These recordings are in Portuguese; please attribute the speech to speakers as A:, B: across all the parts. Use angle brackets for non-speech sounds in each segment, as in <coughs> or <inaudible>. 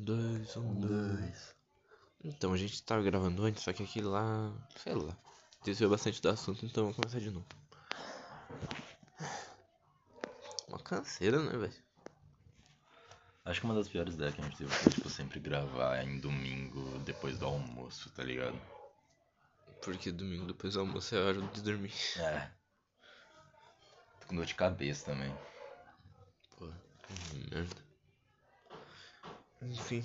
A: dois, um, dois. Então, a gente tava gravando antes, só que aquele lá, sei lá, desceu bastante do assunto, então vamos começar de novo. Uma canseira, né, velho?
B: Acho que uma das piores ideias que a gente teve foi, tipo, sempre gravar em domingo depois do almoço, tá ligado?
A: Porque domingo depois do almoço é hora de dormir.
B: É. Tô com dor de cabeça também.
A: Pô, que merda. Enfim.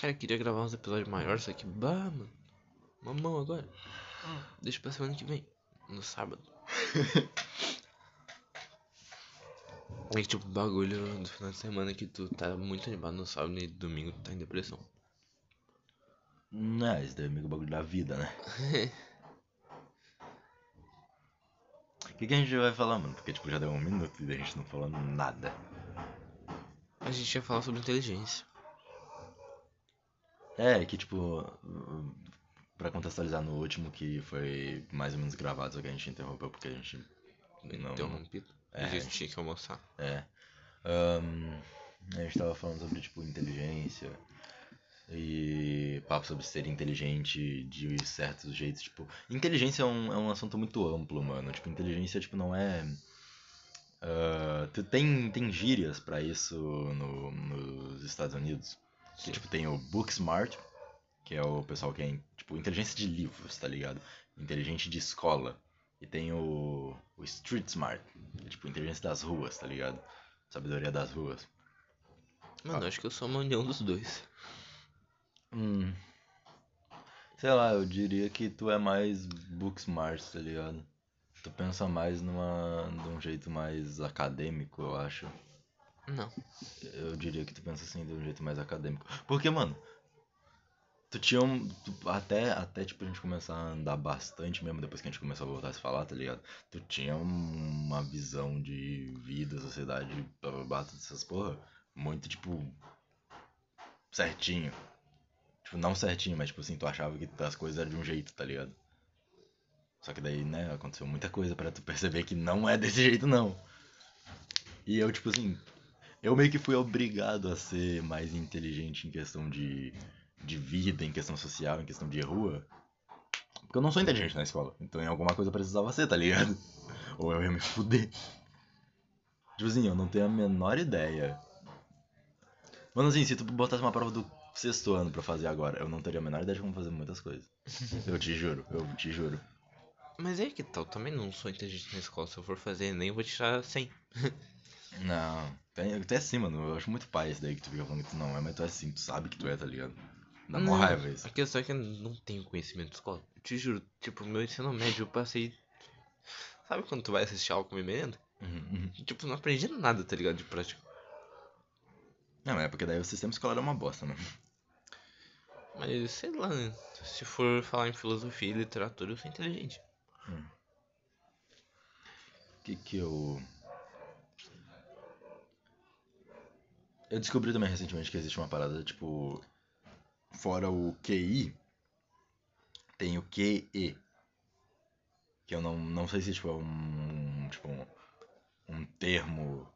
A: Cara, eu queria gravar uns episódios maiores, só que, bah, mano. Mamão agora. Deixa pra semana que vem, no sábado. <laughs> É que, tipo, bagulho do final de semana que tu tá muito animado no sábado e domingo tu tá em depressão.
B: Não, isso daí é meio que o bagulho da vida, né? <laughs> O que, que a gente vai falar, mano? Porque, tipo, já deu um minuto e a gente não falando nada.
A: A gente ia falar sobre inteligência.
B: É, que, tipo, pra contextualizar no último, que foi mais ou menos gravado, só que a gente interrompeu porque a gente não...
A: Interrompido.
B: É,
A: a gente tinha que almoçar.
B: É. Ahn, a gente tava falando sobre, tipo, inteligência e papo sobre ser inteligente de certos jeitos, tipo... Inteligência é um, é um assunto muito amplo, mano. Tipo, inteligência, tipo, não é... ah, tu tem, tem gírias pra isso no, nos Estados Unidos. Que, tipo, tem o Book Smart, que é o pessoal que é, tipo, inteligência de livros, tá ligado? Inteligente de escola. E tem o, o Street Smart, que é, tipo, inteligência das ruas, tá ligado? Sabedoria das ruas.
A: Mano, eu acho que eu sou uma união dos dois.
B: Hum. Sei lá, eu diria que tu é mais book smart, tá ligado? Tu pensa mais numa, num jeito mais acadêmico, eu acho.
A: Não.
B: Eu diria que tu pensa assim de um jeito mais acadêmico. Porque, mano, tu tinha um. tu- até, até tipo a gente começar a andar bastante mesmo, depois que a gente começou a voltar a se falar, tá ligado? Tu tinha um- uma visão de vida, sociedade, blá blá blá, todas essas porra, muito tipo. certinho. Tipo, não certinho, mas tipo assim, tu achava que as coisas eram de um jeito, tá ligado? Só que daí, né, aconteceu muita coisa pra tu <laughs> perceber que não é desse jeito, não. E eu, tipo assim, eu meio que fui obrigado a ser mais inteligente em questão de, de vida, em questão social, em questão de rua. Porque eu não sou inteligente na escola. Então em alguma coisa eu precisava ser, tá ligado? <laughs> Ou eu ia me fuder. Tipo assim, eu não tenho a menor ideia. Mano, assim, se tu botasse uma prova do sexto ano pra fazer agora, eu não teria a menor ideia de como fazer muitas coisas. <laughs> Eu te juro, eu te juro.
A: Mas é que tal, também não sou inteligente na escola. Se eu for fazer Enem, eu vou tirar 100. <laughs>
B: Não, tem- tu é assim, mano. Eu acho muito pai esse daí que tu fica falando que tu não é, mas tu é assim, tu sabe que tu é, tá ligado? Dá mó raiva isso.
A: A questão é que eu não tenho conhecimento de escola. Eu te juro, tipo, meu ensino médio eu passei. <sighs> Sabe quando tu vai assistir algo merenda?
B: Uhum, uhum.
A: Tipo, não aprendi nada, tá ligado? De prática.
B: Não, é porque daí o sistema escolar é uma bosta, né?
A: Mas sei lá, né? Se for falar em filosofia e literatura, eu sou inteligente.
B: O que que eu... Eu descobri também recentemente que existe uma parada, tipo... Fora o QI, tem o QE. Que eu não, não sei se tipo, é um, tipo, um, um termo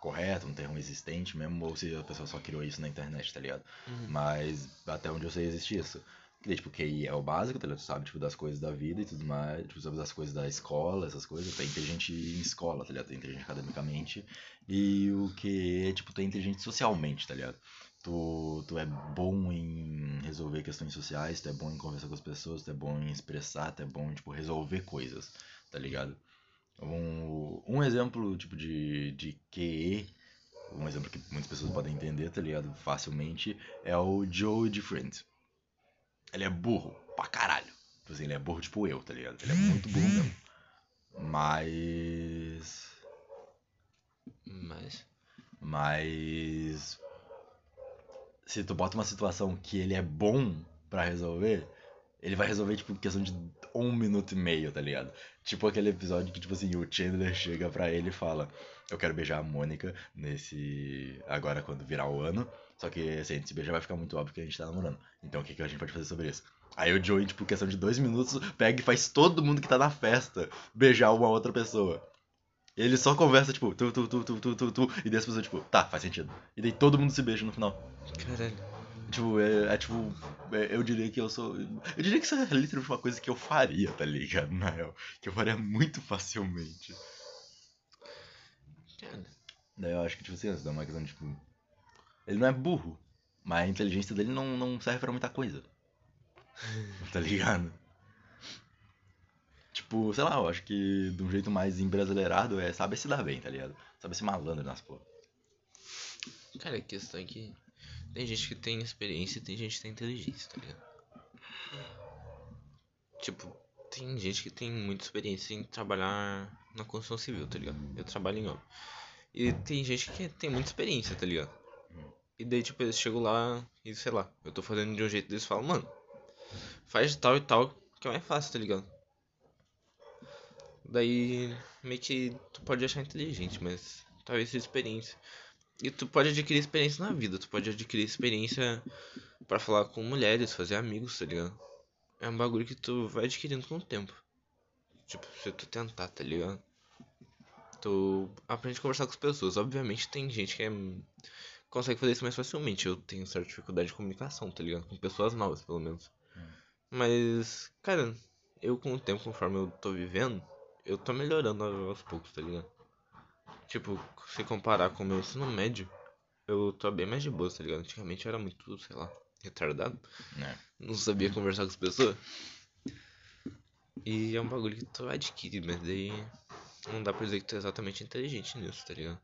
B: correto, um termo existente mesmo, ou se a pessoa só criou isso na internet, tá ligado?
A: Uhum.
B: Mas até onde eu sei existe isso. Daí, tipo, QI é o básico, tá ligado? Tu sabe, tipo, das coisas da vida e tudo mais, tipo, sabe das coisas da escola, essas coisas. Tu é inteligente em escola, tá ligado? Tu é inteligente academicamente. E o que é, tipo, tu é inteligente socialmente, tá ligado? Tu, tu é bom em resolver questões sociais, tu é bom em conversar com as pessoas, tu é bom em expressar, tu é bom em, tipo, resolver coisas, tá ligado? Um, um exemplo, tipo, de, de QE, um exemplo que muitas pessoas podem entender, tá ligado? Facilmente, é o Joe de Friends. Ele é burro pra caralho. Tipo assim, ele é burro tipo eu, tá ligado? Ele é muito burro mesmo. Mas.
A: Mas.
B: Mas. Se tu bota uma situação que ele é bom pra resolver, ele vai resolver, tipo, questão de um minuto e meio, tá ligado? Tipo aquele episódio que, tipo assim, o Chandler chega pra ele e fala: Eu quero beijar a Mônica nesse. Agora quando virar o ano. Só que se a gente se beijar vai ficar muito óbvio que a gente tá namorando. Então o que, que a gente pode fazer sobre isso? Aí o Joey, tipo, questão de dois minutos, pega e faz todo mundo que tá na festa beijar uma outra pessoa. Ele só conversa, tipo, tu, tu, tu, tu, tu, tu, tu, e daí as pessoas, tipo, tá, faz sentido. E daí todo mundo se beija no final.
A: Caralho.
B: Tipo, é, é tipo, é, eu diria que eu sou. Eu diria que isso é literalmente uma coisa que eu faria, tá ligado? Na real. Que eu faria muito facilmente. Daí eu acho que, tipo assim, isso dá uma questão, tipo. Ele não é burro, mas a inteligência dele não, não serve pra muita coisa. <laughs> tá ligado? Tipo, sei lá, eu acho que de um jeito mais embrasileirado é saber se dar bem, tá ligado? Saber ser malandro nas porra.
A: cara, a questão é que tem gente que tem experiência e tem gente que tem inteligência, tá ligado? Tipo, tem gente que tem muita experiência em trabalhar na construção civil, tá ligado? Eu trabalho em obra. E tem gente que tem muita experiência, tá ligado? E daí, tipo, eles chegam lá e, sei lá, eu tô fazendo de um jeito deles falam, mano, faz tal e tal, que é mais fácil, tá ligado? Daí, meio que tu pode achar inteligente, mas talvez seja experiência. E tu pode adquirir experiência na vida, tu pode adquirir experiência pra falar com mulheres, fazer amigos, tá ligado? É um bagulho que tu vai adquirindo com o tempo. Tipo, se tu tentar, tá ligado? Tu aprende a conversar com as pessoas. Obviamente tem gente que é... consegue fazer isso mais facilmente. Eu tenho certa dificuldade de comunicação, tá ligado? Com pessoas novas, pelo menos. Mas, cara, eu com o tempo, conforme eu tô vivendo, eu tô melhorando aos poucos, tá ligado? Tipo, se comparar com o meu ensino médio, eu tô bem mais de boa, tá ligado? Antigamente eu era muito, sei lá, retardado.
B: Né?
A: Não sabia conversar com as pessoas. E é um bagulho que tu adquire, mas daí não dá pra dizer que tu é exatamente inteligente nisso, tá ligado?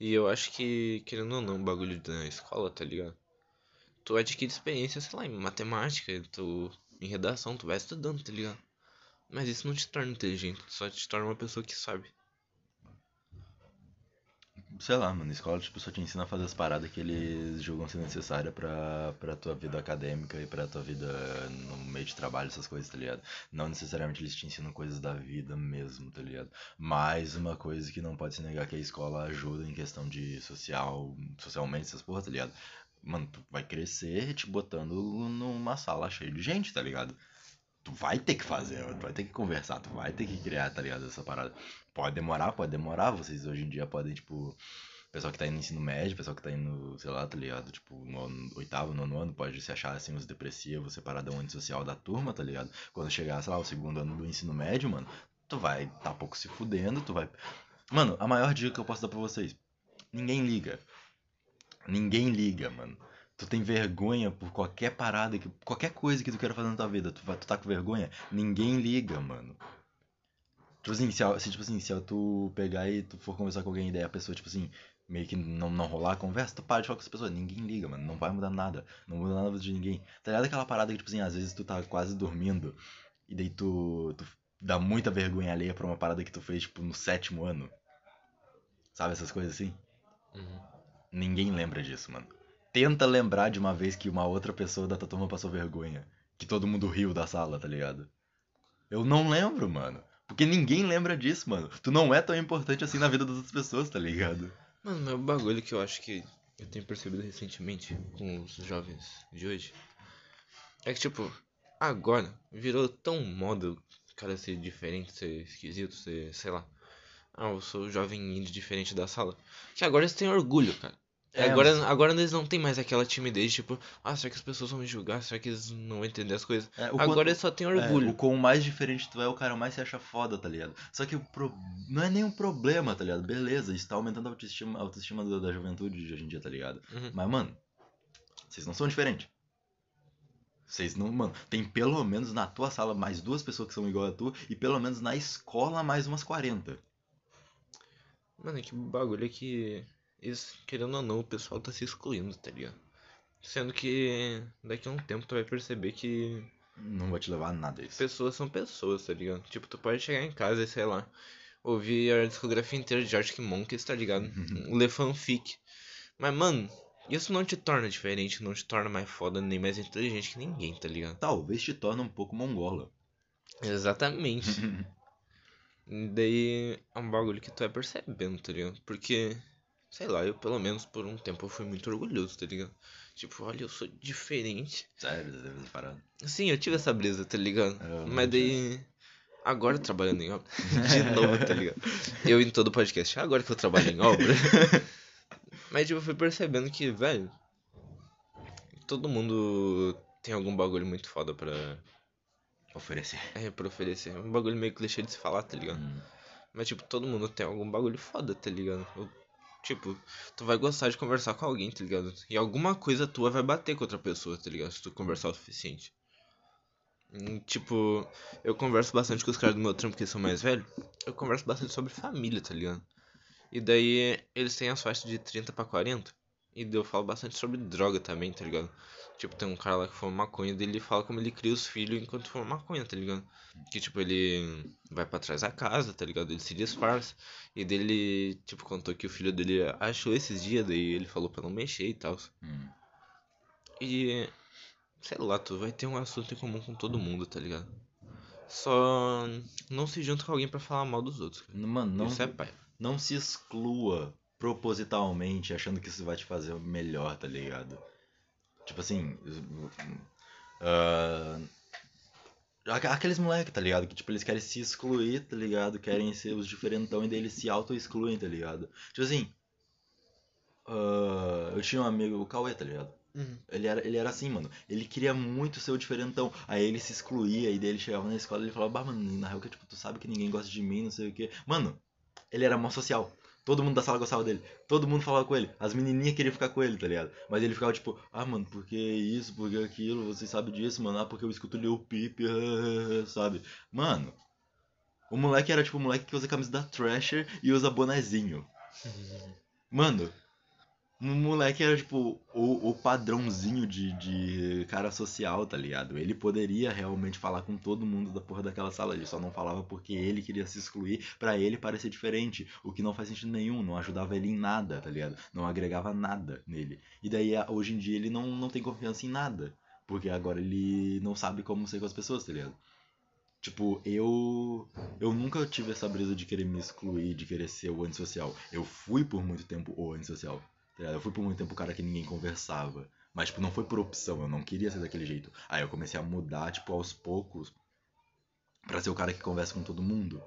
A: E eu acho que, querendo ou não, o bagulho da escola, tá ligado? Tu adquire experiência, sei lá, em matemática, tu, em redação, tu vai estudando, tá ligado? Mas isso não te torna inteligente, só te torna uma pessoa que sabe.
B: Sei lá, mano, a escola tipo, só te ensina a fazer as paradas que eles julgam ser necessárias pra, pra tua vida acadêmica e pra tua vida no meio de trabalho, essas coisas, tá ligado? Não necessariamente eles te ensinam coisas da vida mesmo, tá ligado? Mais uma coisa que não pode se negar que a escola ajuda em questão de social, socialmente, essas porra, tá ligado? Mano, tu vai crescer te botando numa sala cheia de gente, tá ligado? Tu vai ter que fazer, tu vai ter que conversar, tu vai ter que criar, tá ligado? Essa parada. Pode demorar, pode demorar. Vocês hoje em dia podem, tipo. Pessoal que tá indo no ensino médio, pessoal que tá indo, sei lá, tá ligado? Tipo, no oitavo, nono ano, pode se achar assim, os depressivos, separadão antissocial da turma, tá ligado? Quando chegar, sei lá, o segundo ano do ensino médio, mano, tu vai tá pouco se fudendo, tu vai. Mano, a maior dica que eu posso dar pra vocês: ninguém liga. Ninguém liga, mano. Tu tem vergonha por qualquer parada, que, qualquer coisa que tu queira fazer na tua vida, tu, tu tá com vergonha? Ninguém liga, mano. Tipo assim, se, se, tipo assim, se tu pegar e tu for conversar com alguém e daí a pessoa, tipo assim, meio que não, não rolar a conversa, tu para de falar com essa pessoa. Ninguém liga, mano. Não vai mudar nada. Não muda nada de ninguém. Tá ligado aquela parada que, tipo assim, às vezes tu tá quase dormindo e daí tu, tu dá muita vergonha alheia pra uma parada que tu fez, tipo, no sétimo ano? Sabe essas coisas assim?
A: Uhum.
B: Ninguém lembra disso, mano. Tenta lembrar de uma vez que uma outra pessoa da tua turma passou vergonha. Que todo mundo riu da sala, tá ligado? Eu não lembro, mano. Porque ninguém lembra disso, mano. Tu não é tão importante assim na vida das outras pessoas, tá ligado?
A: Mano, o bagulho que eu acho que eu tenho percebido recentemente com os jovens de hoje é que, tipo, agora virou tão moda cara ser diferente, ser esquisito, ser, sei lá. Ah, eu sou jovem índio diferente da sala. Que agora eles têm orgulho, cara.
B: É,
A: agora,
B: mas-
A: agora eles não tem mais aquela timidez, tipo, ah, será que as pessoas vão me julgar? Será que eles não vão entender as coisas?
B: É,
A: agora
B: quanto-
A: eles só têm
B: É,
A: orgulho.
B: o quão mais diferente tu é, o cara mais se acha foda, tá ligado? Só que o pro... não é nenhum problema, tá ligado? Beleza, isso tá aumentando a autoestima, a autoestima da, da juventude de hoje em dia, tá ligado?
A: Uhum.
B: Mas, mano, vocês não são diferentes. Vocês não, mano, tem pelo menos na tua sala mais duas pessoas que são igual a tu e pelo menos na escola mais umas 40.
A: Mano, que bagulho é que. Isso, querendo ou não, o pessoal tá se excluindo, tá ligado? Sendo que daqui a um tempo tu vai perceber que
B: Não vai te levar a nada isso.
A: pessoas são pessoas, tá ligado? Tipo, tu pode chegar em casa e sei lá, ouvir a discografia inteira de Arctic Monkeys, tá ligado? Ler fanfic. Mas, mano, isso não te torna diferente, não te torna mais foda nem mais inteligente que ninguém, tá ligado?
B: Talvez te torne um pouco mongola.
A: Exatamente. <laughs> Daí é um bagulho que tu vai percebendo, tá ligado? Porque, sei lá, eu pelo menos por um tempo eu fui muito orgulhoso, tá ligado? Tipo, olha, eu sou diferente.
B: Sério, você deve ter parado.
A: Sim, eu tive essa brisa, tá ligado?
B: Eu não
A: Mas daí. Agora trabalhando em obra. <laughs> De novo, tá ligado? Eu em todo podcast. Agora que eu trabalho em obra. <laughs> Mas tipo, eu fui percebendo que, velho. Todo mundo tem algum bagulho muito foda pra.
B: Oferecer.
A: É, pra oferecer. Um bagulho meio clichê de se falar, tá ligado?
B: Hum.
A: Mas, tipo, todo mundo tem algum bagulho foda, tá ligado? Eu- tipo, tu vai gostar de conversar com alguém, tá ligado? E alguma coisa tua vai bater com outra pessoa, tá ligado? Se tu conversar o suficiente. Hum, Tipo, eu converso bastante com os caras do meu trampo que são mais velhos. Eu converso bastante sobre família, tá ligado? E daí eles têm as faixas de 30 pra 40. E eu falo bastante sobre droga também, tá ligado? Tipo, tem um cara lá que fuma maconha dele ele fala como ele cria os filhos enquanto fuma maconha, tá ligado? Que tipo, ele vai pra trás da casa, tá ligado? Ele se disfarça. E dele, tipo, contou que o filho dele achou esses dias, daí ele falou pra não mexer e tal.
B: Hum.
A: E sei lá, tu vai ter um assunto em comum com todo mundo, tá ligado? Só não se junta com alguém pra falar mal dos outros. cara.
B: Mano, não,
A: Isso é pai.
B: não se exclua propositalmente achando que isso vai te fazer melhor, tá ligado? Tipo assim. aqu- aqueles moleque, tá ligado? Que tipo, eles querem se excluir, tá ligado? Querem ser os diferentão e daí eles se auto-excluem, tá ligado? Tipo assim. ah, eu tinha um amigo, o Cauê, tá ligado? Ele era, ele era assim, mano. Ele queria muito ser o diferentão. Aí ele se excluía, e daí ele chegava na escola e ele falava, bah, mano, na real que tipo, tu sabe que ninguém gosta de mim, não sei o quê. Mano, ele era mó social. Todo mundo da sala gostava dele. Todo mundo falava com ele. As menininhas queriam ficar com ele, tá ligado? Mas ele ficava tipo, ah, mano, por que isso, por que aquilo? Você sabe disso, mano? Ah, porque eu escuto Lil Peep, <laughs> sabe? Mano, o moleque era tipo o moleque que usa camisa da Thrasher e usa bonezinho. <laughs> Mano, o moleque era tipo o, o padrãozinho de, de cara social, tá ligado? Ele poderia realmente falar com todo mundo da porra daquela sala, ele só não falava porque ele queria se excluir pra ele parecer diferente, o que não faz sentido nenhum, não ajudava ele em nada, tá ligado? Não agregava nada nele. E daí hoje em dia ele não, não tem confiança em nada, porque agora ele não sabe como ser com as pessoas, tá ligado? Tipo, eu. Eu nunca tive essa brisa de querer me excluir, de querer ser o antissocial. Eu fui por muito tempo o antissocial. Tá? Eu fui por muito tempo o cara que ninguém conversava. Mas, tipo, não foi por opção, eu não queria ser daquele jeito. Aí eu comecei a mudar, tipo, aos poucos, pra ser o cara que conversa com todo mundo.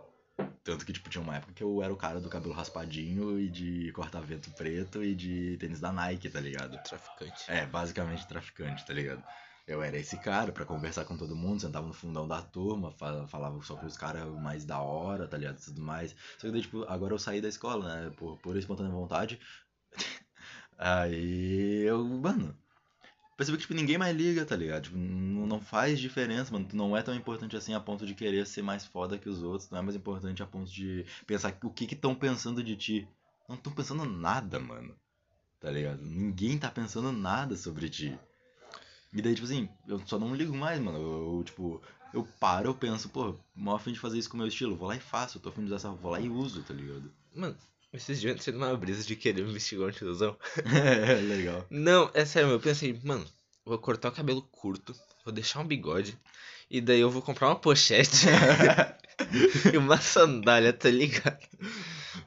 B: Tanto que, tipo, tinha uma época que eu era o cara do cabelo raspadinho e de corta-vento preto e de tênis da Nike, tá ligado?
A: Traficante.
B: É, basicamente traficante, tá ligado? Eu era esse cara pra conversar com todo mundo, sentava no fundão da turma, fa- falava só com os caras mais da hora, tá ligado? Tudo mais. Só que daí, tipo, agora eu saí da escola, né? Por, por espontânea vontade. Aí eu, mano, percebi que, tipo, ninguém mais liga, tá ligado? Tipo, não, faz diferença, mano. Tu não é tão importante assim a ponto de querer ser mais foda que os outros. Não é mais importante a ponto de pensar o que que estão pensando de ti. Não estão pensando nada, mano. Tá ligado? Ninguém tá pensando nada sobre ti. E daí, tipo assim, eu só não ligo mais, mano. Eu, eu, tipo, eu paro, eu penso, pô, mó afim de fazer isso com o meu estilo. Vou lá e faço. Eu tô afim de usar essa, vou lá e uso, tá ligado?
A: Mano, esses dias eu uma brisa de querer igual um tiozão.
B: é, <laughs> legal.
A: Não, é sério, eu pensei, mano, vou cortar o cabelo curto, vou deixar um bigode, e daí eu vou comprar uma pochete <laughs> e uma sandália, tá ligado?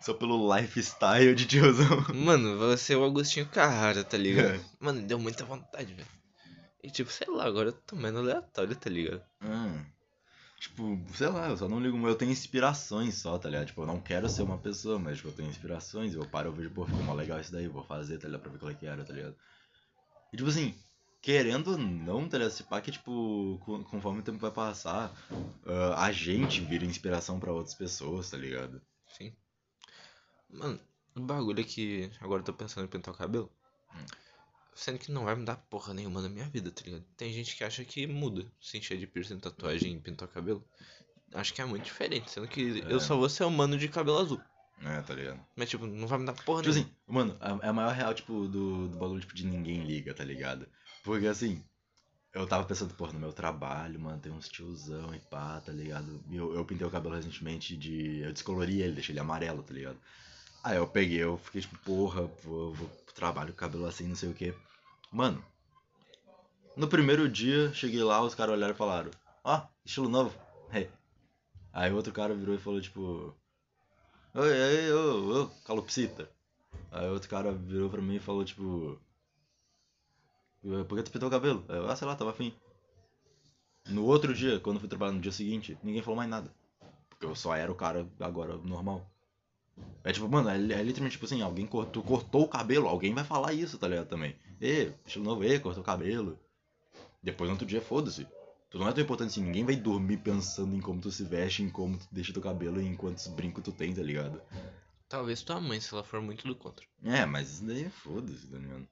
B: Só pelo lifestyle de tiozão.
A: Mano, vou ser o Agostinho Carrara, tá ligado? Mano, deu muita vontade, velho. E tipo, sei lá, agora eu tô mais aleatório, tá ligado?
B: Hum. Tipo, sei lá, eu só não ligo. Eu tenho inspirações só, tá ligado? Tipo, eu não quero ser uma pessoa, mas tipo, eu tenho inspirações. Eu paro, eu vejo, pô, ficou mó legal isso daí, vou fazer, tá ligado? Pra ver qual é que era, tá ligado? E tipo assim, querendo ou não, tá ligado? Se pá que, tipo, co- conforme o tempo vai passar, ah, a gente vira inspiração pra outras pessoas, tá ligado?
A: Sim. Mano, o bagulho é que agora eu tô pensando em pintar o cabelo.
B: Hum.
A: Sendo que não vai mudar porra nenhuma na minha vida, tá ligado? Tem gente que acha que muda se encher de piercing, tatuagem e pintar o cabelo. Acho que é muito diferente, sendo que
B: É.
A: eu só vou ser humano de cabelo azul.
B: É, tá ligado?
A: Mas, tipo, não vai mudar porra
B: Tipo
A: nenhuma.
B: assim, mano, é a maior real, tipo, do, do bagulho, tipo, de ninguém liga, tá ligado? Porque, assim, eu tava pensando, pô, no meu trabalho, mano, tem uns tiozão e pá, tá ligado? Eu, eu pintei o cabelo recentemente de... Eu descolori ele, deixei ele amarelo, tá ligado? Aí eu peguei, eu fiquei tipo, porra, vou, vou trabalho com cabelo assim, não sei o que. Mano, no primeiro dia, cheguei lá, os caras olharam e falaram, ó, estilo novo. Hey. Aí outro cara virou e falou, tipo... Oi, aí, ô, ô, calopsita. Aí outro cara virou pra mim e falou, tipo... Por que tu pintou o cabelo? Eu, ah, sei lá, tava afim. No outro dia, quando eu fui trabalhar no dia seguinte, ninguém falou mais nada. Eu só era o cara agora normal. É tipo, mano, é, é literalmente tipo assim, alguém cortou, cortou o cabelo, alguém vai falar isso, tá ligado? Também. Ê, estilo novo, ê, cortou o cabelo. Depois no outro dia, foda-se. Tu não é tão importante assim, ninguém vai dormir pensando em como tu se veste, em como tu deixa teu cabelo e em quantos brincos tu tem, tá ligado?
A: Talvez tua mãe, se ela for muito do contra.
B: É, mas isso daí é foda-se, tá ligado?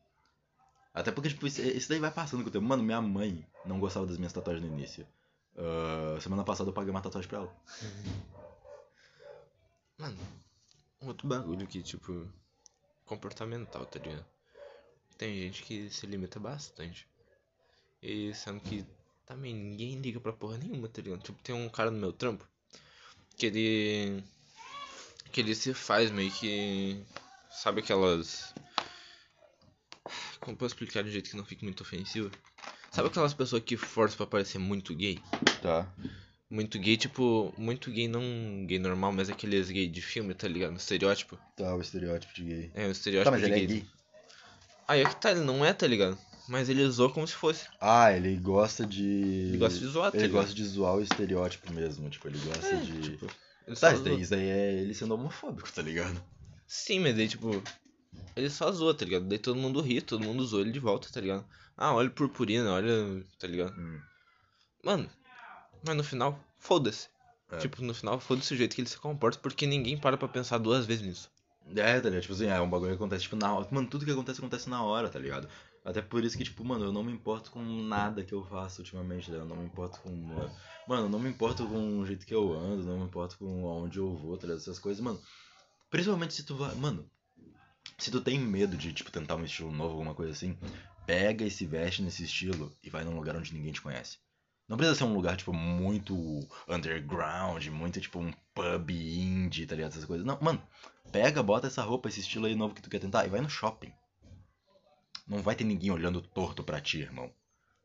B: Até porque, tipo, isso, daí vai passando com o tempo. Mano, minha mãe não gostava das minhas tatuagens no início. Ah, semana passada eu paguei uma tatuagem pra ela.
A: Mano, outro bagulho que, tipo, comportamental, tá ligado? Tem gente que se limita bastante. E sendo que também ninguém liga pra porra nenhuma, tá ligado? Tipo, tem um cara no meu trampo que ele. que ele se faz meio que. Sabe aquelas. Como posso explicar de um jeito que não fique muito ofensivo? Sabe aquelas pessoas que forçam pra parecer muito gay?
B: Tá.
A: Muito gay, tipo, muito gay, não gay normal, mas aqueles gay de filme, tá ligado? estereótipo.
B: Tá, o estereótipo de gay.
A: É, o
B: Tá,
A: estereótipo
B: mas
A: de
B: ele
A: gay.
B: é gay.
A: Aí é que tá, ele não é, tá ligado? Mas ele zoou como se fosse.
B: Ah, ele gosta de.
A: Ele gosta de zoar, tá
B: Ele
A: ligado?
B: gosta de zoar o estereótipo mesmo. Tipo, ele gosta
A: É,
B: de.
A: tipo, ele
B: Tá, isso daí,
A: zoa.
B: isso daí é ele sendo homofóbico, tá ligado?
A: Sim, mas daí, tipo, ele só zoa, tá ligado? Daí todo mundo ri, todo mundo zoa ele de volta, tá ligado? Ah, olha o purpurina, olha, tá ligado?
B: Hum.
A: Mano, mas no final, foda-se.
B: É.
A: Tipo, no final, foda-se o jeito que ele se comporta, porque ninguém para pra pensar duas vezes nisso.
B: É, tá ligado? Tipo assim, é um bagulho que acontece, tipo, na hora. Mano, tudo que acontece, acontece na hora, tá ligado? Até por isso que, tipo, mano, eu não me importo com nada que eu faço ultimamente, ligado? Eu não me importo com. Mano, eu não me importo com o jeito que eu ando, não me importo com aonde eu vou, tá ligado? Essas coisas, mano. Principalmente se tu vai. Mano, se tu tem medo de, tipo, tentar um estilo novo, alguma coisa assim, pega e se veste nesse estilo e vai num lugar onde ninguém te conhece. Não precisa ser um lugar, tipo, muito underground, muito, tipo, um pub indie, tá ligado? Essas coisas. Não, mano, pega, bota essa roupa, esse estilo aí novo que tu quer tentar e vai no shopping. Não vai ter ninguém olhando torto pra ti, irmão.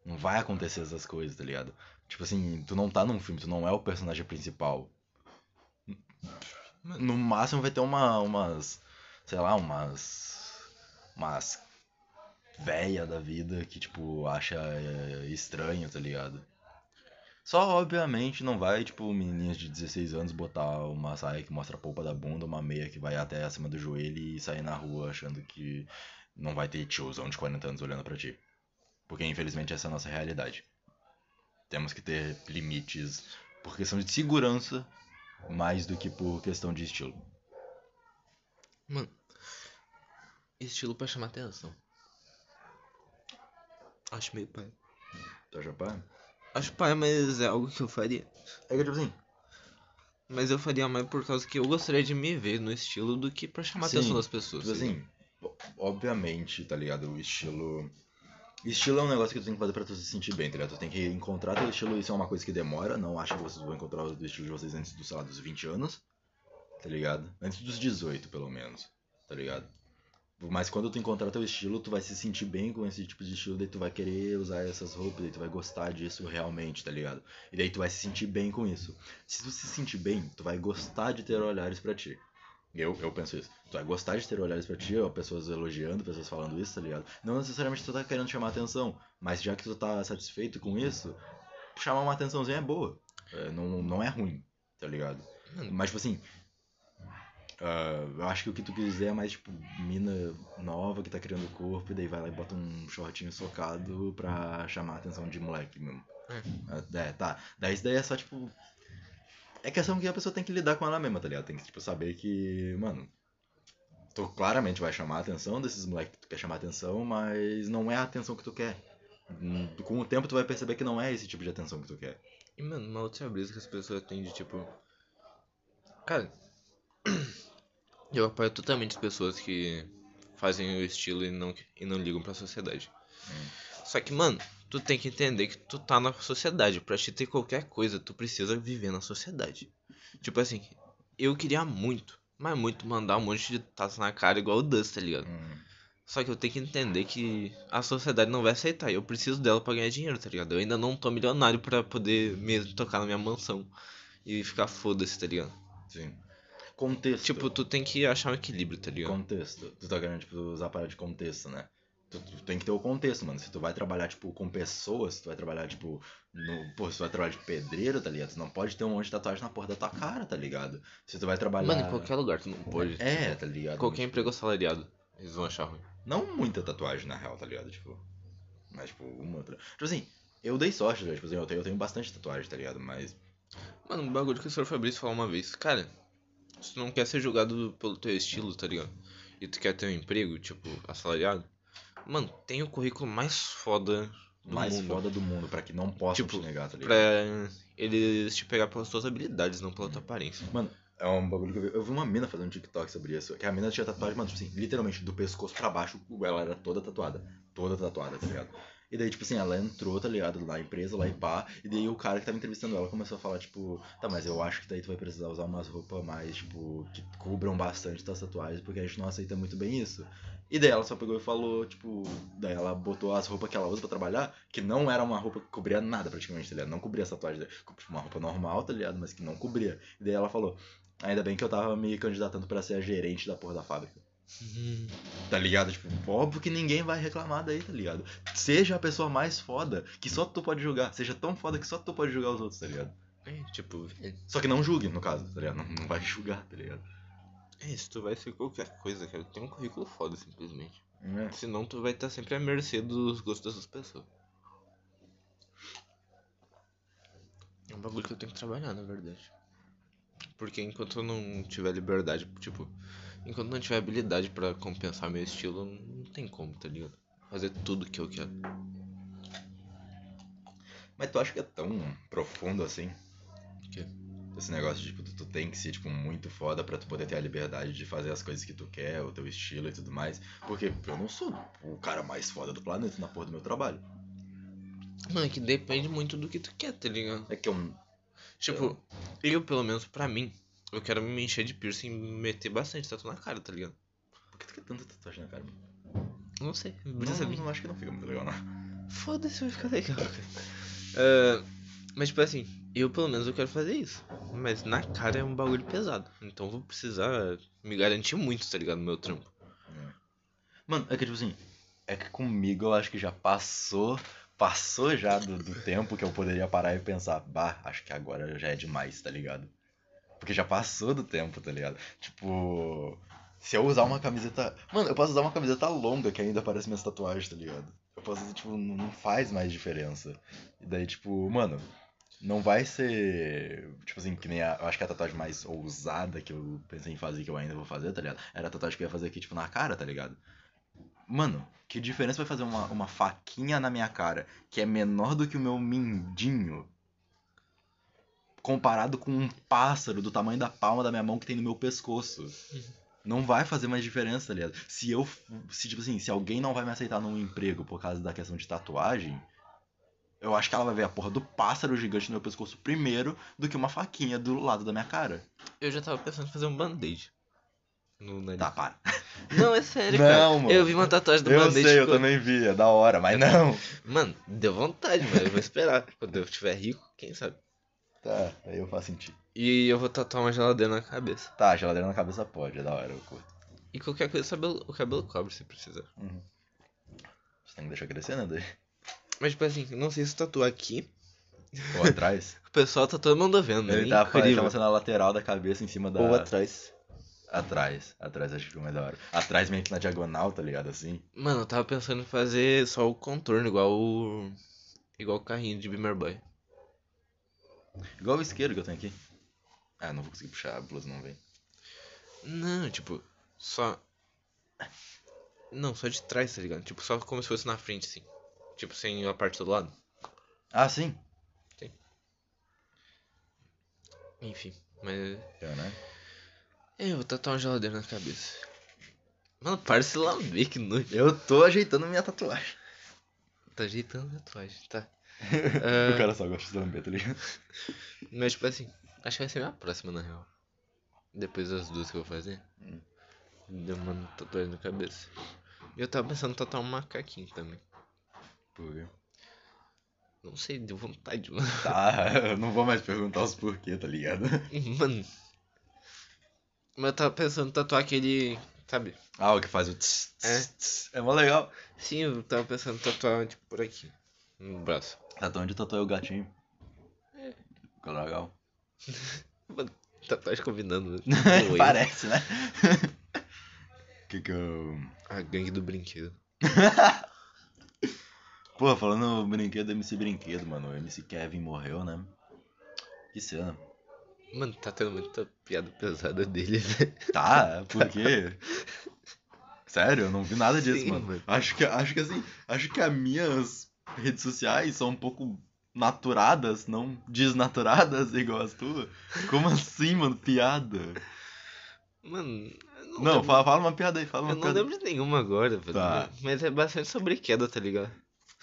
B: Não vai acontecer essas coisas, tá ligado? Tipo assim, tu não tá num filme, tu não é o personagem principal. No máximo vai ter uma, umas, sei lá, umas, umas véia da vida que, tipo, acha é, estranho, tá ligado? Só, obviamente, não vai, tipo, menininhas de 16 anos botar uma saia que mostra a polpa da bunda, uma meia que vai até acima do joelho e sair na rua achando que não vai ter tiozão de 40 anos olhando pra ti. Porque, infelizmente, essa é a nossa realidade. Temos que ter limites por questão de segurança mais do que por questão de estilo.
A: Mano, estilo pra chamar atenção. Acho meio pai.
B: Tá chapado?
A: Acho pai, mas é algo que eu faria.
B: É que, tipo assim,
A: Mas eu faria mais por causa que eu gostaria de me ver no estilo do que pra chamar a
B: Sim,
A: atenção das pessoas.
B: Tipo assim, obviamente, tá ligado? O estilo. Estilo é um negócio que tu tem que fazer pra tu se sentir bem, tá ligado? Tu tem que encontrar teu estilo, isso é uma coisa que demora. Não acho que vocês vão encontrar o estilo de vocês antes dos, sei lá, dos 20 anos, tá ligado? Antes dos 18, pelo menos, tá ligado? Mas quando tu encontrar teu estilo, tu vai se sentir bem com esse tipo de estilo, daí tu vai querer usar essas roupas, daí tu vai gostar disso realmente, tá ligado? E daí tu vai se sentir bem com isso. Se tu se sentir bem, tu vai gostar de ter olhares pra ti. Eu, eu penso isso. Tu vai gostar de ter olhares pra ti, ó, pessoas elogiando, pessoas falando isso, tá ligado? Não necessariamente tu tá querendo chamar atenção, mas já que tu tá satisfeito com isso, chamar uma atençãozinha é boa. É, não, não é ruim, tá ligado?
A: Mano.
B: Mas, tipo assim, ah, eu acho que o que tu quis dizer é mais, tipo, mina nova que tá criando corpo e daí vai lá e bota um shortinho socado pra chamar a atenção de moleque mesmo.
A: É.
B: É, tá. Daí isso daí é só, tipo, é questão que a pessoa tem que lidar com ela mesma, tá ligado? Tem que, tipo, saber que, mano, tu claramente vai chamar a atenção desses moleques que tu quer chamar a atenção, mas não é a atenção que tu quer. Hum, Com o tempo tu vai perceber que não é esse tipo de atenção que tu quer.
A: E, mano, uma outra brisa que as pessoas têm de tipo. Cara, <clears throat> eu apoio totalmente as pessoas que fazem o estilo e não, e não ligam pra sociedade. Só que, mano, tu tem que entender que tu tá na sociedade. Pra te ter qualquer coisa, tu precisa viver na sociedade. Tipo assim, eu queria muito, mas muito mandar um monte de taça na cara igual o Dust, tá ligado? Só que eu tenho que entender que a sociedade não vai aceitar. Eu preciso dela pra ganhar dinheiro, tá ligado? Eu ainda não tô milionário pra poder mesmo tocar na minha mansão e ficar foda-se, tá ligado?
B: Sim. Contexto.
A: Tipo, tu tem que achar um equilíbrio, tá ligado?
B: Contexto. Tu tá querendo, tipo, usar a parada de contexto, né? Tu, tu tem que ter o contexto, mano. Se tu vai trabalhar, tipo, com pessoas, se tu vai trabalhar, tipo, no. Pô, se tu vai trabalhar de pedreiro, tá ligado? Tu não pode ter um monte de tatuagem na porra da tua cara, tá ligado? Se tu vai trabalhar.
A: Mano, em qualquer lugar tu não pode.
B: É, tá ligado?
A: Qualquer emprego assalariado. Eles vão achar ruim.
B: Não muita tatuagem, na real, tá ligado? Tipo. Mas, tipo, uma outra. Tipo assim, eu dei sorte, né? Tipo assim, eu tenho, eu tenho bastante tatuagem, tá ligado? Mas.
A: Mano, um bagulho que o Sr. Fabrício falou uma vez. Cara, se tu não quer ser julgado pelo teu estilo, tá ligado? E tu quer ter um emprego, tipo, assalariado. Mano, tem o currículo mais foda do
B: mais
A: mundo.
B: foda do mundo, pra que não possam
A: Tipo,
B: te negar, tá ligado?
A: Pra eles te pegar pelas tuas habilidades, não pela tua aparência.
B: Mano, é um bagulho que eu vi. Eu vi uma mina fazendo um TikTok sobre isso. Que a mina tinha tatuagem, mano, tipo assim, literalmente do pescoço pra baixo, ela era toda tatuada. Toda tatuada, tá ligado? E daí, tipo assim, ela entrou, tá ligado? Na empresa, lá e pá. E daí o cara que tava entrevistando ela começou a falar, tipo, tá, mas eu acho que daí tu vai precisar usar umas roupas mais, tipo, que cubram bastante tuas tatuagens, porque a gente não aceita muito bem isso. E daí ela só pegou e falou, tipo, daí ela botou as roupas que ela usa pra trabalhar, que não era uma roupa que cobria nada praticamente, tá ligado? Não cobria as tatuagens, tipo, uma roupa normal, tá ligado? Mas que não cobria. E daí ela falou, ainda bem que eu tava me candidatando pra ser a gerente da porra da fábrica. Tá ligado? Tipo, óbvio que ninguém vai reclamar daí, tá ligado? Seja a pessoa mais foda, que só tu pode julgar. Seja tão foda que só tu pode julgar os outros, tá ligado?
A: É, tipo, é,
B: Só que não julgue, no caso, tá ligado? Não, não vai julgar, tá ligado?
A: é isso, tu vai ser qualquer coisa, cara. Tem um currículo foda, simplesmente.
B: É.
A: Senão tu vai estar sempre à mercê dos gostos dessas pessoas. É um bagulho que eu tenho que trabalhar, na verdade. Porque enquanto eu não tiver liberdade, tipo, enquanto não tiver habilidade pra compensar meu estilo, não tem como, tá ligado? Fazer tudo que eu quero.
B: Mas tu acha que é tão profundo assim?
A: O quê?
B: Esse negócio de, tipo, tu, tu tem que ser, tipo, muito foda pra tu poder ter a liberdade de fazer as coisas que tu quer, o teu estilo e tudo mais. Porque eu não sou o cara mais foda do planeta na porra do meu trabalho.
A: Mano, é que depende muito do que tu quer, tá ligado?
B: É que eu.
A: Tipo, eu, pelo menos pra mim, eu quero me encher de piercing e meter bastante tatu na cara, tá ligado?
B: Por que tu quer tanta tatuagem na cara, mano?
A: Não sei,
B: Não, não, acho que não fica muito legal, não.
A: Foda-se, vai ficar legal. Ah, mas, tipo assim, eu pelo menos eu quero fazer isso. Mas na cara é um bagulho pesado. Então eu vou precisar me garantir muito, tá ligado? No meu trampo.
B: Mano, é que tipo assim, é que comigo eu acho que já passou, passou já do, do tempo que eu poderia parar e pensar, bah, acho que agora já é demais, tá ligado? Porque já passou do tempo, tá ligado? Tipo, se eu usar uma camiseta. Mano, eu posso usar uma camiseta longa que ainda aparece minhas tatuagens, tá ligado? Eu posso, tipo, não faz mais diferença. E daí, tipo, mano, não vai ser. Tipo assim, que nem a. Eu acho que a tatuagem mais ousada que eu pensei em fazer, que eu ainda vou fazer, tá ligado? Era a tatuagem que eu ia fazer aqui, tipo, na cara, tá ligado? Mano, que diferença vai fazer uma, uma faquinha na minha cara que é menor do que o meu mindinho comparado com um pássaro do tamanho da palma da minha mão que tem no meu pescoço? Não vai fazer mais diferença, tá ligado? Se eu. Se, tipo assim, se alguém não vai me aceitar num emprego por causa da questão de tatuagem, eu acho que ela vai ver a porra do pássaro gigante no meu pescoço primeiro do que uma faquinha do lado da minha cara.
A: Eu já tava pensando em fazer um band-aid. No nariz.
B: Tá, para.
A: Não, é sério,
B: Não,
A: cara.
B: mano.
A: Eu vi uma tatuagem do
B: Eu
A: band-aid.
B: sei, eu também vi, é da hora, mas não.
A: Mano, deu vontade, mas eu vou esperar. Quando eu estiver rico, quem sabe.
B: Tá, aí eu faço sentir.
A: E eu vou tatuar uma geladeira na cabeça.
B: Tá, geladeira na cabeça pode, é da hora, eu curto.
A: E qualquer coisa, o cabelo, o cabelo cobre se precisar.
B: Uhum. Você tem que deixar crescer, né? daí?
A: Mas, tipo assim, não sei se tatuar aqui.
B: Ou atrás. <laughs>
A: O pessoal tá todo mundo vendo, né?
B: Ele tá
A: Incrível.
B: aparecendo na lateral da cabeça em cima da.
A: Ou atrás.
B: Atrás. Atrás acho que fica mais da hora. Atrás meio que na diagonal, tá ligado? Assim.
A: Mano, eu tava pensando em fazer só o contorno, igual o. Igual o carrinho de Beamer Boy.
B: Igual o isqueiro que eu tenho aqui. Ah, não vou conseguir puxar, a blusa não vem.
A: Não, tipo, só. Não, só de trás, tá ligado? Tipo, só como se fosse na frente, assim. Tipo, sem a parte do lado.
B: Ah, sim.
A: Enfim, mas.
B: É, né?
A: Eu vou tatuar uma geladeira na cabeça. Mano, para de se lamber, que nojo.
B: Eu tô ajeitando minha tatuagem.
A: Tá ajeitando a tatuagem, tá.
B: O cara só gosta de lamber, tá ligado?
A: Mas, tipo assim, acho que vai ser minha próxima, na real. Depois das duas que eu vou fazer.
B: Hum.
A: Deu uma tatuagem na cabeça. E eu tava pensando em tatuar um macaquinho também.
B: Por quê?
A: Não sei, deu vontade, mano.
B: Tá, eu não vou mais perguntar os porquê, tá ligado?
A: Mano. Mas eu tava pensando em tatuar aquele. sabe?
B: Ah, o que faz o tss, tss,
A: É.
B: tss. É mó legal.
A: Sim, eu tava pensando em tatuar, tipo, por aqui. No braço.
B: Tatuagem de tatuar o gatinho. Ficou legal. <laughs>
A: Mano, tatuagem combinando. né? <laughs>
B: Parece, né? <laughs> que que eu...
A: A gangue do brinquedo.
B: Pô, falando brinquedo, MC Brinquedo, mano. O MC Kevin morreu, né? Que cena.
A: Mano, tá tendo muita piada pesada dele, né?
B: Tá, por quê? Sério, eu não vi nada disso,
A: Sim,
B: mano.
A: mano.
B: Acho que, acho que assim, acho que as minhas redes sociais são um pouco naturadas, não desnaturadas <laughs> igual as tuas. Como assim, mano? Piada?
A: Mano, eu não,
B: Não,
A: lembro,
B: fala, fala uma piada aí, fala uma
A: eu não
B: piada.
A: lembro de nenhuma agora, velho.
B: Tá.
A: Mas é bastante sobre queda, tá ligado?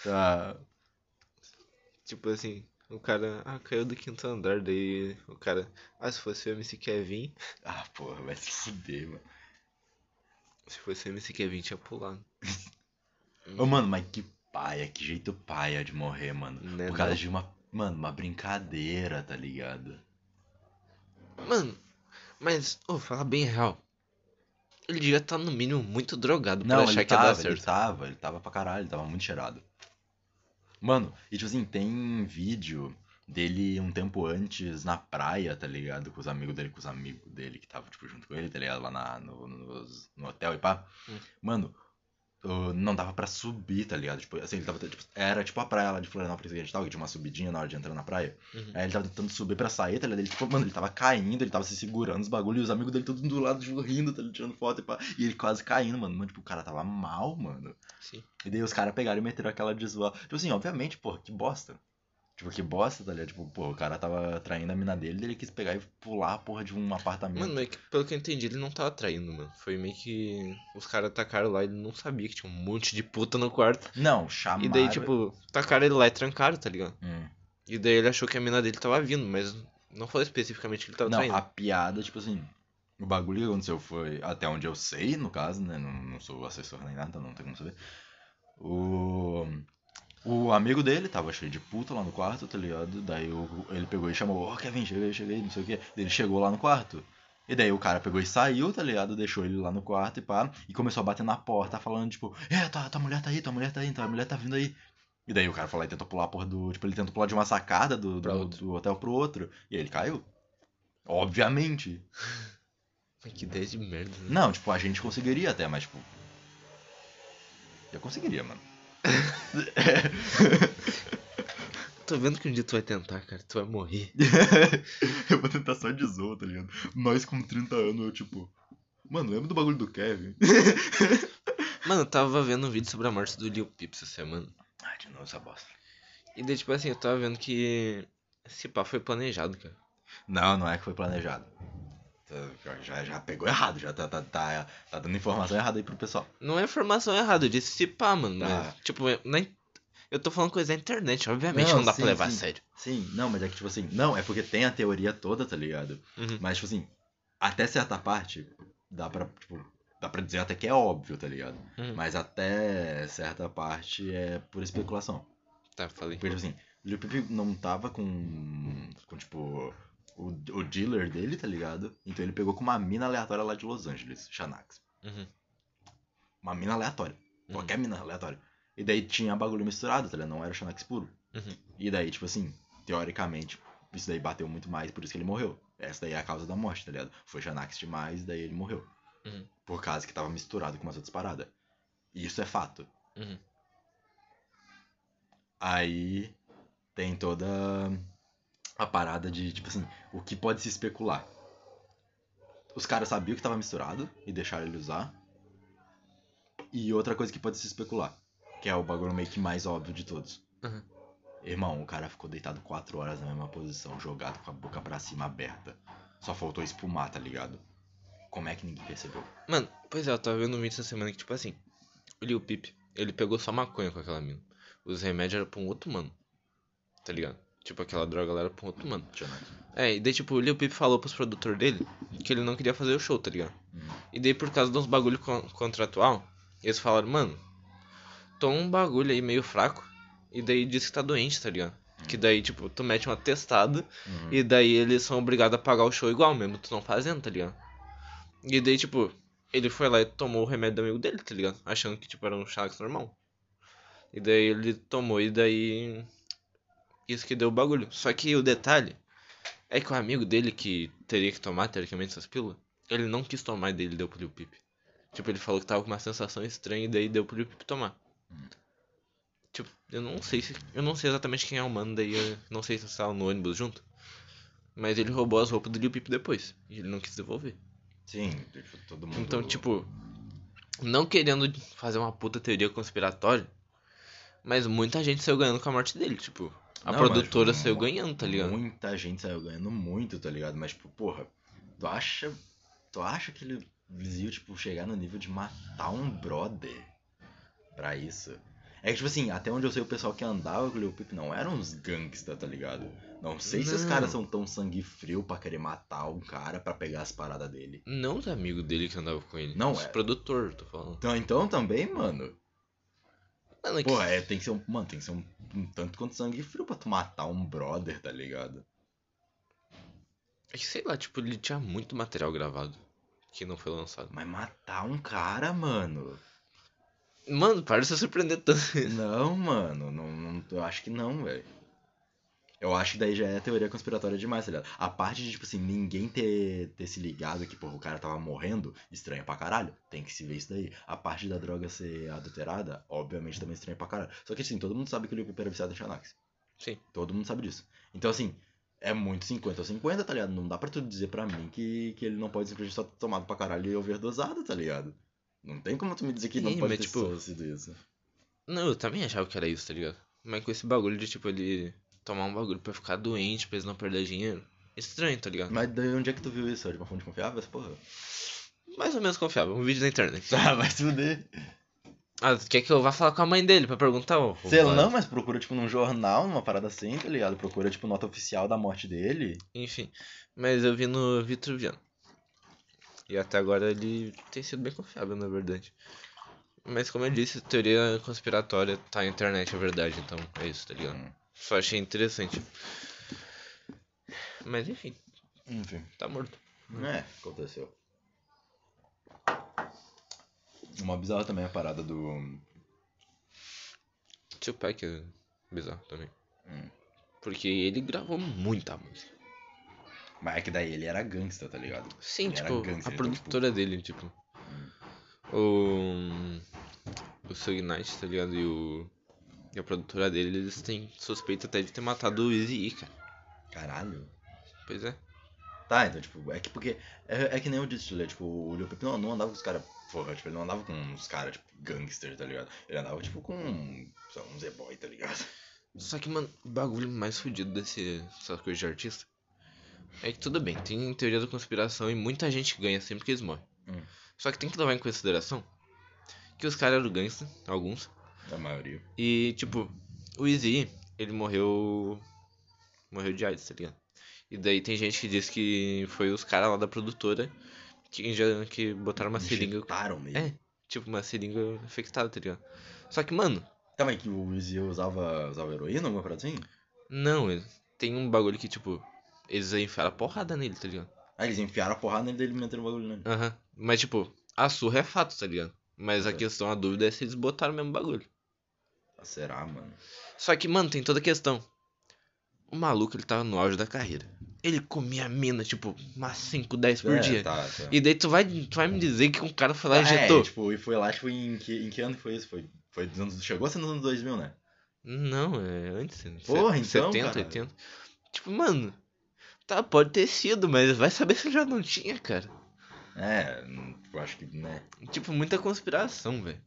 B: Tá.
A: Tipo assim, o cara, ah, caiu do quinto andar, daí o cara, ah, se fosse o MC Kevin, <laughs>
B: Ah, porra, vai se fuder, mano.
A: se fosse o MC Kevin tinha pulado.
B: Ô, mano, mas que paia, que jeito paia de morrer, mano.
A: Né,
B: Por causa
A: não?
B: de uma, mano, uma brincadeira, tá ligado?
A: Mano, mas, ô, falar bem real. Ele devia estar no mínimo muito drogado pra
B: Não,
A: achar que ia dar
B: tava, ele
A: certo.
B: tava, ele tava pra caralho, ele tava muito cheirado. Mano, e tipo assim, tem vídeo dele um tempo antes na praia, tá ligado? Com os amigos dele, com os amigos dele que tava, tipo, junto com ele, tá ligado? Lá na, no, nos- no hotel e pá.
A: Hum.
B: Mano, uh, não dava pra subir, tá ligado? Tipo, assim, ele tava, tipo, era tipo a praia lá de Florianópolis que a gente tava, que tinha uma subidinha na hora de entrar na praia.
A: Uhum.
B: Aí ele tava tentando subir pra sair, tá ligado? Ele, tipo, mano, ele tava caindo, ele tava se segurando os bagulhos, e os amigos dele todos do lado, tipo, rindo, tá ligado? Tirando foto e pá. E ele quase caindo, mano. Mano, tipo, o cara tava mal, mano.
A: Sim.
B: E daí os caras pegaram e meteram aquela de zoar. Tipo assim, obviamente, porra, que bosta. Tipo, que bosta, tá ligado? Tipo, pô, o cara tava traindo a mina dele, ele quis pegar e pular a porra de um apartamento.
A: Mano, mas que- pelo que eu entendi, ele não tava traindo, mano. Foi meio que os caras atacaram lá e ele não sabia que tinha um monte de puta no quarto.
B: Não, chamaram...
A: E daí, tipo, tacaram ele lá e trancaram, tá ligado?
B: Hum.
A: E daí ele achou que a mina dele tava vindo, mas não foi especificamente que ele tava
B: Não,
A: traindo.
B: a piada, tipo assim... O bagulho que aconteceu foi, até onde eu sei, no caso, né? Não, não sou assessor nem nada, não tem como saber. O... O amigo dele tava cheio de puta lá no quarto, tá ligado? Daí o, ele pegou e chamou, ó, Kevin, cheguei, cheguei, não sei o quê. Ele chegou lá no quarto. E daí o cara pegou e saiu, tá ligado? Deixou ele lá no quarto e pá. E começou a bater na porta, falando, tipo, é, tua, tua mulher tá aí, tua mulher tá aí, tua mulher tá vindo aí. E daí o cara lá e tentou pular a porra do. Tipo, ele tentou pular de uma sacada do, do, do hotel pro outro. E aí ele caiu. Obviamente. <laughs>
A: Que ideia de merda, né?
B: Não, tipo, a gente conseguiria até, mas tipo. Eu conseguiria, mano.
A: Tô vendo que um dia tu vai tentar, cara. Tu vai morrer. <laughs>
B: eu vou tentar só de zoa, tá ligado? Nós com 30 anos, eu tipo. Mano, lembra do bagulho do Kevin? <laughs>
A: Mano, eu tava vendo um vídeo sobre a morte do Lil Peep essa semana.
B: Ai, de novo essa bosta.
A: E daí, tipo assim, eu tava vendo que esse pá foi planejado, cara.
B: Não, não é que foi planejado. Tá, Já, já pegou errado, já tá, tá, tá, tá dando informação errada aí pro pessoal.
A: Não é informação errada, eu disse se pá, mano.
B: Tá.
A: Mas, tipo, na in- eu tô falando coisa da internet, obviamente não,
B: Não,
A: dá
B: sim,
A: pra levar
B: sim.
A: a sério.
B: Sim, não, mas é que tipo assim. Não, é porque tem a teoria toda, tá ligado?
A: Uhum.
B: Mas, tipo assim, até certa parte, dá pra, tipo, dá pra dizer até que é óbvio, tá ligado?
A: Uhum.
B: Mas até certa parte é por especulação.
A: Tá, falei.
B: Porque, tipo assim, Lil Peep não tava com, com tipo, o, o dealer dele, tá ligado? Então ele pegou com uma mina aleatória lá de Los Angeles, Xanax.
A: Uhum.
B: Uma mina aleatória.
A: Uhum.
B: Qualquer mina aleatória. E daí tinha bagulho misturado, tá ligado? Não era o Xanax puro.
A: Uhum.
B: E daí, tipo assim, teoricamente, isso daí bateu muito mais, por isso que ele morreu. Essa daí é a causa da morte, tá ligado? Foi Xanax demais, daí ele morreu.
A: Uhum.
B: Por causa que tava misturado com umas outras paradas. E isso é fato.
A: Uhum.
B: Aí tem toda a parada de, tipo assim, o que pode se especular. Os caras sabiam que tava misturado e deixaram ele usar. E outra coisa que pode se especular, que é o bagulho meio que mais óbvio de todos.
A: Uhum.
B: Irmão, o cara ficou deitado 4 horas na mesma posição, jogado com a boca pra cima aberta. Só faltou espumar, tá ligado? Como é que ninguém percebeu?
A: Mano, pois é, eu tava vendo um vídeo essa semana que, tipo assim, o Lil Peep, ele pegou só maconha com aquela mina. Os remédios eram pra um outro mano. Tá ligado? Tipo, aquela droga lá era um outro mano. É, e daí, tipo, o Lil Peep falou pros produtores dele que ele não queria fazer o show, tá ligado? E daí, por causa de uns bagulho con contratual, eles falaram, mano, toma um bagulho aí meio fraco. E daí diz que tá doente, tá ligado? Que daí, tipo, tu mete uma testada e daí eles são obrigados a pagar o show igual mesmo, tu não fazendo, tá ligado? E daí, tipo, ele foi lá e tomou o remédio do amigo dele, tá ligado? Achando que, tipo, era um Xanax normal. E daí ele tomou, e daí. Isso que deu o bagulho. Só que o detalhe é que o amigo dele, que teria que tomar, teoricamente, essas pílulas, ele não quis tomar e dele deu pro Lil Peep. Tipo, ele falou que tava com uma sensação estranha e daí deu pro Lil Peep tomar. Tipo, eu não sei se. Eu não sei exatamente quem é o mano, daí eu não sei se estavam no ônibus junto. Mas ele roubou as roupas do Lil Peep depois. E ele não quis devolver.
B: Sim, tipo, todo mundo.
A: Então, tipo, não querendo fazer uma puta teoria conspiratória, mas muita gente saiu ganhando com a morte dele, tipo, a
B: Não,
A: produtora
B: mas,
A: saiu ganhando, tá ligado?
B: Muita gente saiu ganhando muito, tá ligado? Mas, tipo, porra, tu acha. Tu acha que ele viu, tipo, chegar no nível de matar um brother pra isso? É que, tipo assim, até onde eu sei, o pessoal que andava com o Lil Peep não eram uns gangsta, tá ligado? Não sei se os
A: Não.
B: caras são tão sangue frio pra querer matar um cara pra pegar as paradas dele.
A: Não os amigos dele que andava com ele.
B: Não,
A: os
B: é.
A: produtor, tô falando.
B: Então, então também, mano.
A: Mano, é que-
B: é, tem que ser um. Mano, tem que ser um, um tanto quanto sangue frio pra tu matar um brother, tá ligado?
A: é que sei lá, tipo, ele tinha muito material gravado que não foi lançado.
B: Mas matar um cara, mano.
A: Mano, para de se surpreender tanto.
B: Não, mano, não, não- eu acho que não, velho. Eu acho que daí já é teoria conspiratória demais, tá ligado? A parte de, tipo assim, ninguém ter, ter se ligado que, porra, o cara tava morrendo, estranha pra caralho. Tem que se ver isso daí. A parte da droga ser adulterada, obviamente também estranha pra caralho. Só que, assim, todo mundo sabe que o Peep era viciado em Xanax.
A: Sim.
B: Todo mundo sabe disso. Então, assim, é muito 50 ou 50, tá ligado? Não dá pra tu dizer pra mim que, que ele não pode simplesmente só ter tomado pra caralho e overdosado, tá ligado? Não tem como tu me dizer que não
A: Sim,
B: pode
A: mas,
B: ter
A: tipo,
B: sido isso.
A: Não, eu também achava que era isso, tá ligado? Mas com esse bagulho de, tipo, ele tomar um bagulho pra ficar doente, pra eles não perder dinheiro. Estranho, tá ligado?
B: Mas daí onde é que tu viu isso? De uma fonte confiável? Essa porra?
A: Mais ou menos confiável. Um vídeo da internet. <laughs>
B: Ah, vai se fuder.
A: Ah, quer que eu vá falar com a mãe dele pra perguntar? ô,
B: Sei lá, não, mas procura, tipo, num jornal, numa parada assim, tá ligado? Procura, tipo, nota oficial da morte dele.
A: Enfim, mas eu vi no Vitruviano. E até agora ele tem sido bem confiável, na verdade. Mas como eu disse, teoria conspiratória tá na internet, é verdade, então é isso, tá ligado?
B: Hum.
A: Só achei interessante. Mas enfim,
B: Enfim.
A: tá morto.
B: É, aconteceu. Uma bizarra também a parada do.
A: Tupac é bizarro também.
B: Hum.
A: Porque ele gravou muita música.
B: Mas é que daí ele era gangsta, tá ligado?
A: Sim,
B: Ele
A: tipo,
B: gangster,
A: a
B: então,
A: produtora dele, tipo. O. O Sug Knight, tá ligado? E o. E a produtora dele, eles têm suspeita até de ter matado o Easy E, cara.
B: Caralho.
A: Pois é.
B: Tá, então, tipo, é que porque. É, é que nem eu disse, Lê, tipo, o Lil Peep não, não andava com os caras. Porra, tipo, ele não andava com uns caras, tipo, gangsters, tá ligado? Ele andava, tipo, com. sei lá, um Z-Boy, tá ligado?
A: Só que, mano, o bagulho mais fodido desse, dessas coisas de artista é que tudo bem, tem teoria da conspiração e muita gente ganha sempre que eles morrem.
B: Hum.
A: Só que tem que levar em consideração que os caras eram gangsta, alguns,
B: A maioria.
A: E, tipo, o Easy, ele morreu. Morreu de AIDS, tá ligado? E daí tem gente que diz que foi os caras lá da produtora que, já, que botaram uma seringa.
B: Injetaram nele.
A: É, tipo, uma seringa infectada, tá ligado? Só que, mano,
B: Calma aí, que o Izzy usava, usava heroína, alguma parada assim?
A: não, tem um bagulho que, tipo, eles enfiaram a porrada nele, tá ligado?
B: Ah, eles enfiaram a porrada nele e ele meteram o bagulho nele.
A: Aham. Mas, tipo, a surra é fato, tá ligado? Mas a
B: É.
A: questão, a dúvida é se eles botaram o mesmo bagulho.
B: Ah, será, mano?
A: Só que, mano, tem toda a questão. O maluco, ele tava no auge da carreira. Ele comia mina, tipo, umas 5, 10 por
B: É,
A: dia.
B: Tá, tá.
A: E daí tu vai, tu vai me dizer que um cara foi lá e
B: Ah,
A: injetou?
B: É, tipo, e foi lá, tipo, em que, em que ano foi isso? Foi, foi dos anos, chegou a ser nos anos 2000, né?
A: Não, é antes. né?
B: Porra,
A: Se-
B: então,
A: 70,
B: caralho.
A: 80. Tipo, mano. Tá, pode ter sido, mas vai saber se já não tinha, cara.
B: É, eu acho que, né?
A: Tipo, muita conspiração, velho.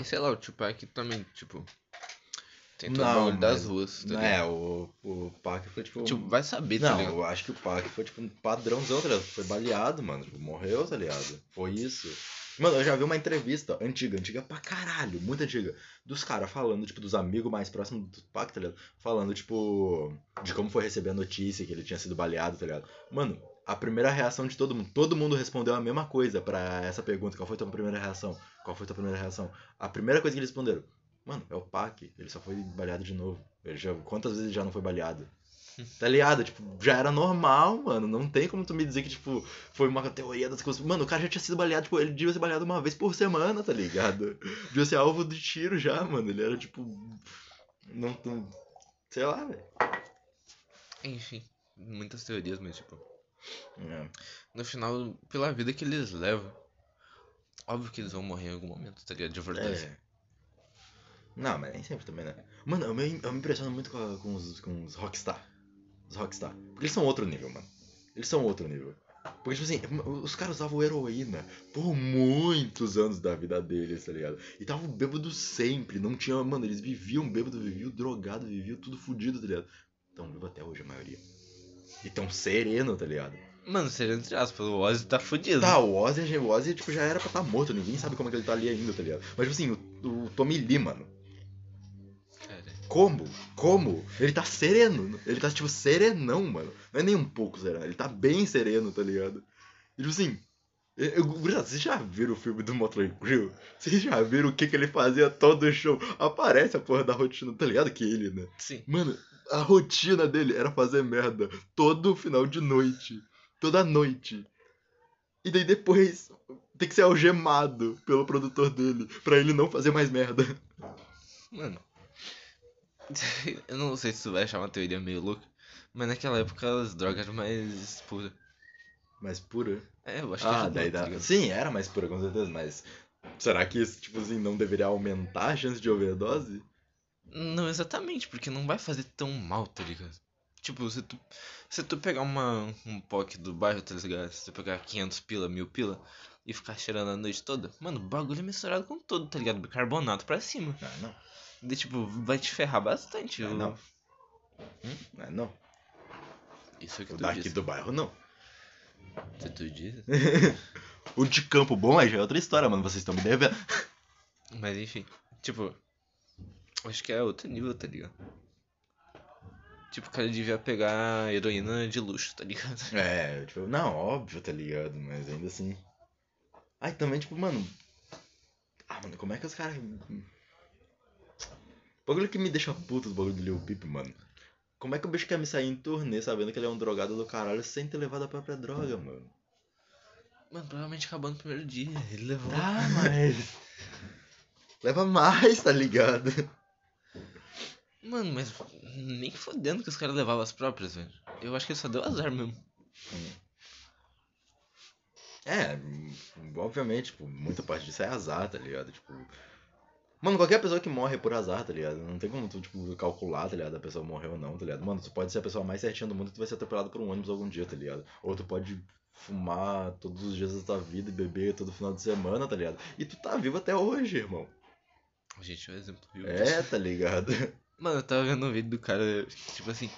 A: E sei lá, o Tupac também, tipo. Tem todo o
B: Não,
A: bagulho das
B: mas-
A: ruas, tá
B: Não, é, o, o Pac foi, tipo...
A: Tipo, vai saber, tá
B: Não,
A: ligado?
B: eu acho que o Pac foi, tipo, um padrãozão, tá ligado? Foi baleado, mano. Tipo, morreu, tá ligado? Foi isso. Mano, eu já vi uma entrevista antiga, antiga pra caralho, muito antiga, dos caras falando, tipo, dos amigos mais próximos do Tupac, tá ligado? Falando, tipo, de como foi receber a notícia que ele tinha sido baleado, tá ligado? Mano, a primeira reação de todo mundo, todo mundo respondeu a mesma coisa pra essa pergunta. Qual foi a tua primeira reação? Qual foi a tua primeira reação? A primeira coisa que eles responderam, mano, é o Pac, ele só foi baleado de novo. Ele já, quantas vezes ele já não foi baleado? <laughs> Tá ligado? Tipo, já era normal, mano. Não tem como tu me dizer que, tipo, foi uma teoria das coisas. Mano, o cara já tinha sido baleado, tipo, ele devia ser baleado uma vez por semana, tá ligado? <laughs> Devia ser alvo de tiro já, mano. Ele era, tipo. Não. não sei lá, velho.
A: Enfim, muitas teorias, mas tipo.
B: É.
A: No final, pela vida que eles levam. Óbvio que eles vão morrer em algum momento, tá ligado? De verdade.
B: É. Não, mas nem sempre também, né? Mano, eu me, eu me impressiono muito com, com os, com os Rockstar. Os Rockstar. Porque eles são outro nível, mano. Eles são outro nível. Porque, tipo assim, os caras usavam heroína por muitos anos da vida deles, tá ligado? E estavam bêbados sempre. Não tinha. Mano, eles viviam bêbado, viviam drogado, viviam tudo fudido, tá ligado? Tão vivo até hoje a maioria. E tão sereno, tá ligado?
A: Mano, seja entre aspas, o Ozzy tá fudido.
B: Tá, o Ozzy, o Ozzy tipo, já era pra estar morto, ninguém sabe como é que ele tá ali ainda, tá ligado? Mas, tipo assim, o, o Tommy Lee, mano. Como? Como? Ele tá sereno. Ele tá, tipo, serenão, mano. Não é nem um pouco sereno. Ele tá bem sereno, tá ligado? E, tipo assim. eu- vocês já viram o filme do Motley Crue? Vocês já viram o que, que ele fazia todo show? Aparece a porra da rotina, tá ligado? Que ele, né?
A: sim.
B: Mano, a rotina dele era fazer merda todo final de noite. Toda noite. E daí depois tem que ser algemado pelo produtor dele pra ele não fazer mais merda.
A: Mano. <laughs> Eu não sei se tu vai achar uma teoria meio louca. Mas naquela época as drogas eram mais puras.
B: Mais pura.
A: É, eu acho que
B: Ah,
A: ajudou,
B: daí
A: tá
B: dá. Sim, era mais pura, com certeza, mas. Será que isso, tipo assim, não deveria aumentar a chance de overdose?
A: Não exatamente, porque não vai fazer tão mal, tá ligado? Tipo, se tu, se tu pegar uma, um POC do bairro, tá ligado? Se tu pegar 500 pila, 1000 pila e ficar cheirando a noite toda, mano, o bagulho é misturado com tudo, tá ligado? Bicarbonato pra cima.
B: Não, não.
A: E, tipo, vai te ferrar bastante.
B: Não,
A: eu-
B: não. Não, não.
A: Isso é o que
B: O
A: tu
B: daqui
A: disse.
B: do bairro, não.
A: Se tu diz. <laughs>
B: O de campo bom aí já é outra história, mano. Vocês estão me devendo.
A: Mas enfim, tipo, acho que é outro nível, tá ligado? Tipo, o cara devia pegar heroína de luxo, tá ligado? <laughs>
B: É, tipo, não, óbvio, tá ligado? Mas ainda assim. Ai, também, tipo, mano. Ah, mano, como é que os caras. O bagulho que me deixa puto do bagulho do Lil Peep, mano. Como é que o bicho quer me sair em turnê sabendo que ele é um drogado do caralho sem ter levado a própria droga, mano?
A: Mano, provavelmente acabou no primeiro dia. Ele levou.
B: Ah, mas. Leva mais, tá ligado?
A: Mano, mas nem fodendo que os caras levavam as próprias, velho. Eu acho que ele só deu azar mesmo.
B: É, hum, obviamente, tipo, muita parte disso é azar, tá ligado? Tipo. Mano, qualquer pessoa que morre é por azar, tá ligado? Não tem como tu, tipo, calcular, tá ligado? A pessoa morreu ou não, tá ligado? Mano, tu pode ser a pessoa mais certinha do mundo e tu vai ser atropelado por um ônibus algum dia, tá ligado? Ou tu pode fumar todos os dias da tua vida e beber todo final de semana, tá ligado? E tu tá vivo até hoje, irmão.
A: A gente é um exemplo vivo
B: É, tá ligado?
A: Mano, eu tava vendo um vídeo do cara, tipo assim.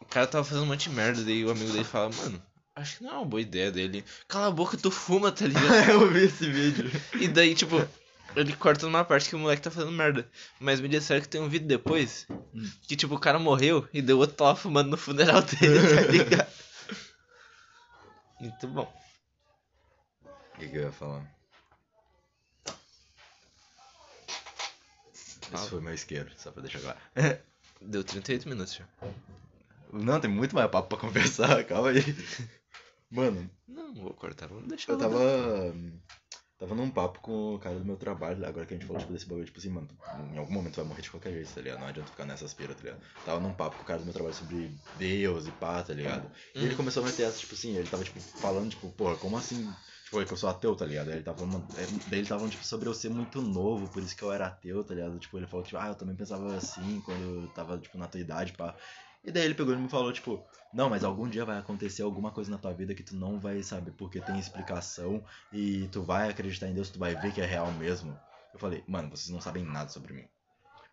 A: O cara tava fazendo um monte de merda, daí o amigo dele fala, mano, acho que não é uma boa ideia dele. Cala a boca, tu fuma, tá ligado? <laughs>
B: Eu vi esse vídeo.
A: E daí, tipo, ele corta numa parte que o moleque tá fazendo merda. Mas me disseram que tem um vídeo depois que, tipo, o cara morreu e deu outro tava fumando no funeral dele, tá <laughs> ligado? Muito bom.
B: O que, que eu ia falar? Esse foi meu isqueiro, só pra deixar claro. <laughs>
A: Deu 38 minutos já.
B: Não, tem muito mais papo pra conversar, <laughs> calma aí. Mano,
A: Não, vou cortar, vamos deixar.
B: eu tava. Tava num papo com o cara do meu trabalho, agora que a gente falou tipo, desse bagulho, tipo assim, mano, em algum momento vai morrer de qualquer jeito, tá ligado? Não adianta ficar nessas piras, tá ligado? Tava num papo com o cara do meu trabalho sobre Deus e pá, tá ligado? E ele
A: Hum.
B: começou a meter essa, tipo assim, ele tava, tipo, falando, tipo, porra, como assim? É que eu sou ateu, tá ligado? Ele tava falando, é, daí ele tava tipo, sobre eu ser muito novo, por isso que eu era ateu, tá ligado? Tipo, ele falou, tipo, ah, eu também pensava assim quando eu tava, tipo, na tua idade, pá. E daí ele pegou e me falou, tipo, não, mas algum dia vai acontecer alguma coisa na tua vida que tu não vai saber porque tem explicação e tu vai acreditar em Deus, tu vai ver que é real mesmo. Eu falei, mano, vocês não sabem nada sobre mim.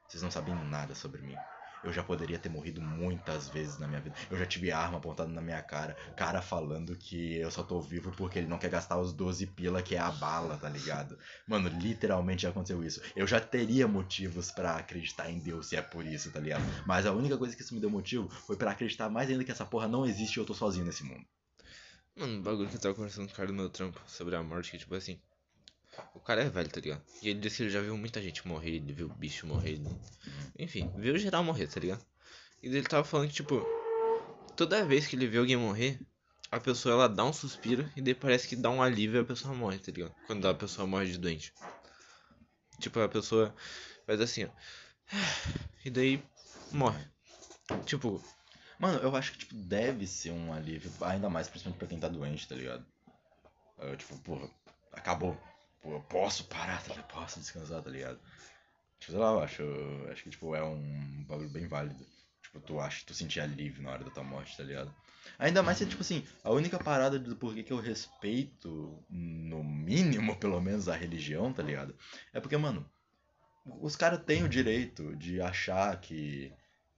B: Vocês não sabem nada sobre mim. Eu já poderia ter morrido muitas vezes na minha vida. Eu já tive arma apontada na minha cara. Cara falando que eu só tô vivo porque ele não quer gastar os 12 pila que é a bala, tá ligado? Mano, literalmente já aconteceu isso. Eu já teria motivos pra acreditar em Deus se é por isso, tá ligado? Mas a única coisa que isso me deu motivo foi pra acreditar mais ainda que essa porra não existe e eu tô sozinho nesse mundo.
A: Mano, o bagulho que eu tava conversando com o cara do meu trampo sobre a morte, que tipo assim. O cara é velho, tá ligado? E ele disse que ele já viu muita gente morrer, ele viu bicho morrer. Enfim, viu geral morrer, tá ligado? E ele tava falando que, tipo, toda vez que ele vê alguém morrer, a pessoa ela dá um suspiro e daí parece que dá um alívio e a pessoa morre, tá ligado? Quando a pessoa morre de doente. Tipo, a pessoa faz assim, ó. E daí morre. Tipo,
B: Mano, eu acho que, tipo, deve ser um alívio, ainda mais principalmente pra quem tá doente, tá ligado? Eu, tipo, porra, acabou. Pô, eu posso parar, tá ligado? Posso descansar, tá ligado? Tipo, sei lá, eu acho, eu acho que, tipo, é um bagulho bem válido. Tipo, tu acha, tu sentir alívio na hora da tua morte, tá ligado? Ainda mais se, tipo assim, a única parada do porquê que eu respeito, no mínimo, <laughs> pelo menos, a religião, tá ligado? É porque, mano, os caras têm o direito de achar que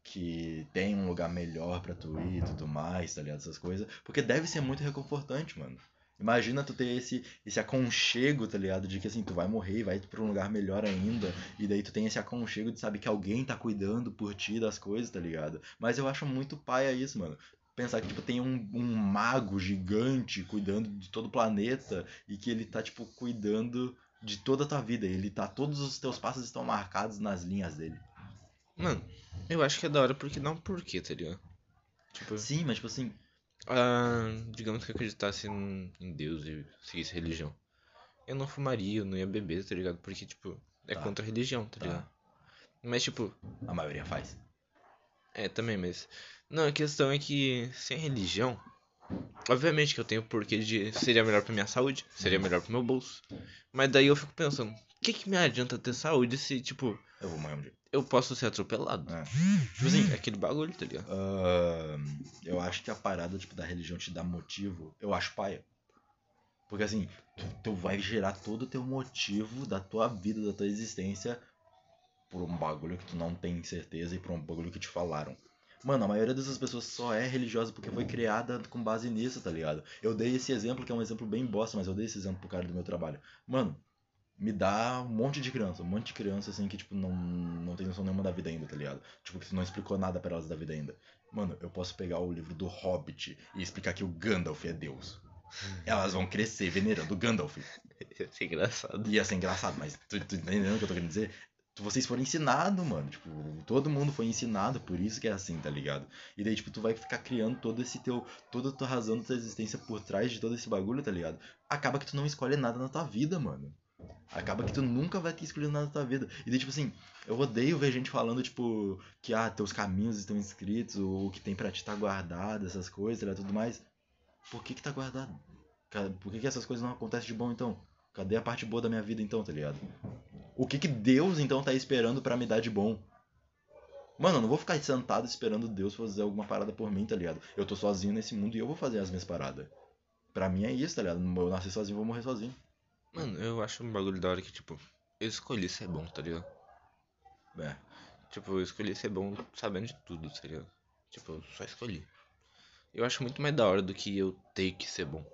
B: que tem um lugar melhor pra tu ir e tudo mais, tá ligado? Essas coisas. Porque deve ser muito reconfortante, mano. Imagina tu ter esse, esse aconchego, tá ligado? De que assim, tu vai morrer e vai pra um lugar melhor ainda. E daí tu tem esse aconchego de saber que alguém tá cuidando por ti das coisas, tá ligado? Mas eu acho muito paia isso, mano. Pensar que, tipo, tem um, um mago gigante cuidando de todo o planeta e que ele tá, tipo, cuidando de toda a tua vida. Ele tá. Todos os teus passos estão marcados nas linhas dele.
A: mano, eu acho que é da hora porque dá um porquê, tá ligado? Tipo,
B: Sim, mas tipo assim,
A: ah, digamos que acreditasse em em Deus e seguisse religião. Eu não fumaria, eu não ia beber, tá ligado? Porque, tipo, é
B: Tá.
A: contra a religião, tá
B: Tá.
A: ligado? Mas, tipo,
B: a maioria faz.
A: é, também, mas. Não, a questão é que sem religião. Obviamente que eu tenho porquê de. Seria melhor pra minha saúde, seria melhor pro meu bolso. Mas daí eu fico pensando, o que que me adianta ter saúde se, tipo,
B: Eu vou morrer um dia.
A: eu posso ser atropelado?
B: É.
A: Tipo assim, é aquele bagulho, tá ligado?
B: Ahn, eu acho que a parada tipo, da religião te dá motivo, eu acho paia. Porque assim, tu, tu vai gerar todo o teu motivo da tua vida, da tua existência por um bagulho que tu não tem certeza e por um bagulho que te falaram. Mano, a maioria dessas pessoas só é religiosa porque foi criada com base nisso, tá ligado? Eu dei esse exemplo, que é um exemplo bem bosta, mas eu dei esse exemplo pro cara do meu trabalho. Mano, me dá um monte de criança, um monte de criança assim que, tipo, não, não tem noção nenhuma da vida ainda, tá ligado? Tipo, que tu não explicou nada pra elas da vida ainda. Mano, eu posso pegar o livro do Hobbit e explicar que o Gandalf é Deus. Elas vão crescer venerando o Gandalf. <laughs>
A: Ia ser engraçado.
B: Ia ser engraçado, mas tu, tu entendendo o que eu tô querendo dizer? Tu- Vocês foram ensinados, mano. Tipo, todo mundo foi ensinado, por isso que é assim, tá ligado? E daí, tipo, tu vai ficar criando todo esse teu. toda a tua razão da tua existência por trás de todo esse bagulho, tá ligado? Acaba que tu não escolhe nada na tua vida, mano. Acaba que tu nunca vai ter escolhido nada na tua vida. E daí, tipo assim, eu odeio ver gente falando, tipo, que ah, teus caminhos estão escritos, ou o que tem pra ti tá guardado, essas coisas, tá ligado? Tudo mais. Por que que tá guardado? Por que que essas coisas não acontecem de bom então? Cadê a parte boa da minha vida então, tá ligado? O que que Deus então tá esperando pra me dar de bom? Mano, eu não vou ficar sentado esperando Deus fazer alguma parada por mim, tá ligado? Eu tô sozinho nesse mundo e eu vou fazer as minhas paradas. Pra mim é isso, tá ligado? Eu nasci sozinho, vou morrer sozinho.
A: Mano, eu acho um bagulho da hora que, tipo, eu escolhi ser bom, tá ligado?
B: É.
A: Tipo, eu escolhi ser bom sabendo de tudo, tá ligado? Tipo, eu só escolhi. Eu acho muito mais da hora do que eu ter que ser bom.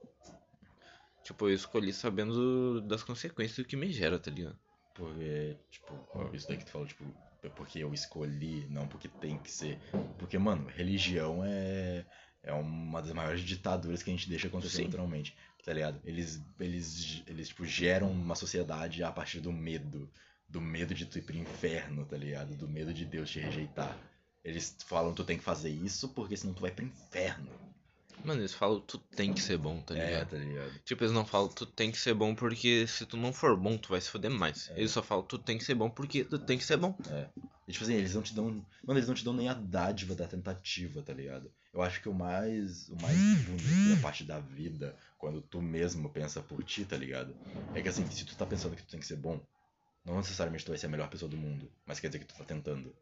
A: Tipo, eu escolhi sabendo das consequências do que me gera, tá ligado?
B: Porque, tipo, isso daí que tu falou, tipo, é porque eu escolhi, não porque tem que ser. Porque, mano, religião é, é uma das maiores ditaduras que a gente deixa acontecer
A: Sim.
B: naturalmente, tá ligado? Eles, eles, eles, tipo, geram uma sociedade a partir do medo. Do medo de tu ir pro inferno, tá ligado? Do medo de Deus te rejeitar. Eles falam, tu tem que fazer isso porque senão tu vai pro inferno.
A: Mano, eles falam, tu tem que ser bom, tá
B: É,
A: ligado?
B: tá ligado?
A: Tipo, eles não falam, tu tem que ser bom porque se tu não for bom, tu vai se foder mais.
B: É.
A: Eles só falam, tu tem que ser bom porque tu tem que ser bom.
B: E, tipo assim, eles não te dão. Mano, eles não te dão nem a dádiva da tentativa, tá ligado? Eu acho que o mais. O mais bonito da parte da vida, quando tu mesmo pensa por ti, tá ligado? É que assim, se tu tá pensando que tu tem que ser bom, não necessariamente tu vai ser a melhor pessoa do mundo. Mas quer dizer que tu tá tentando.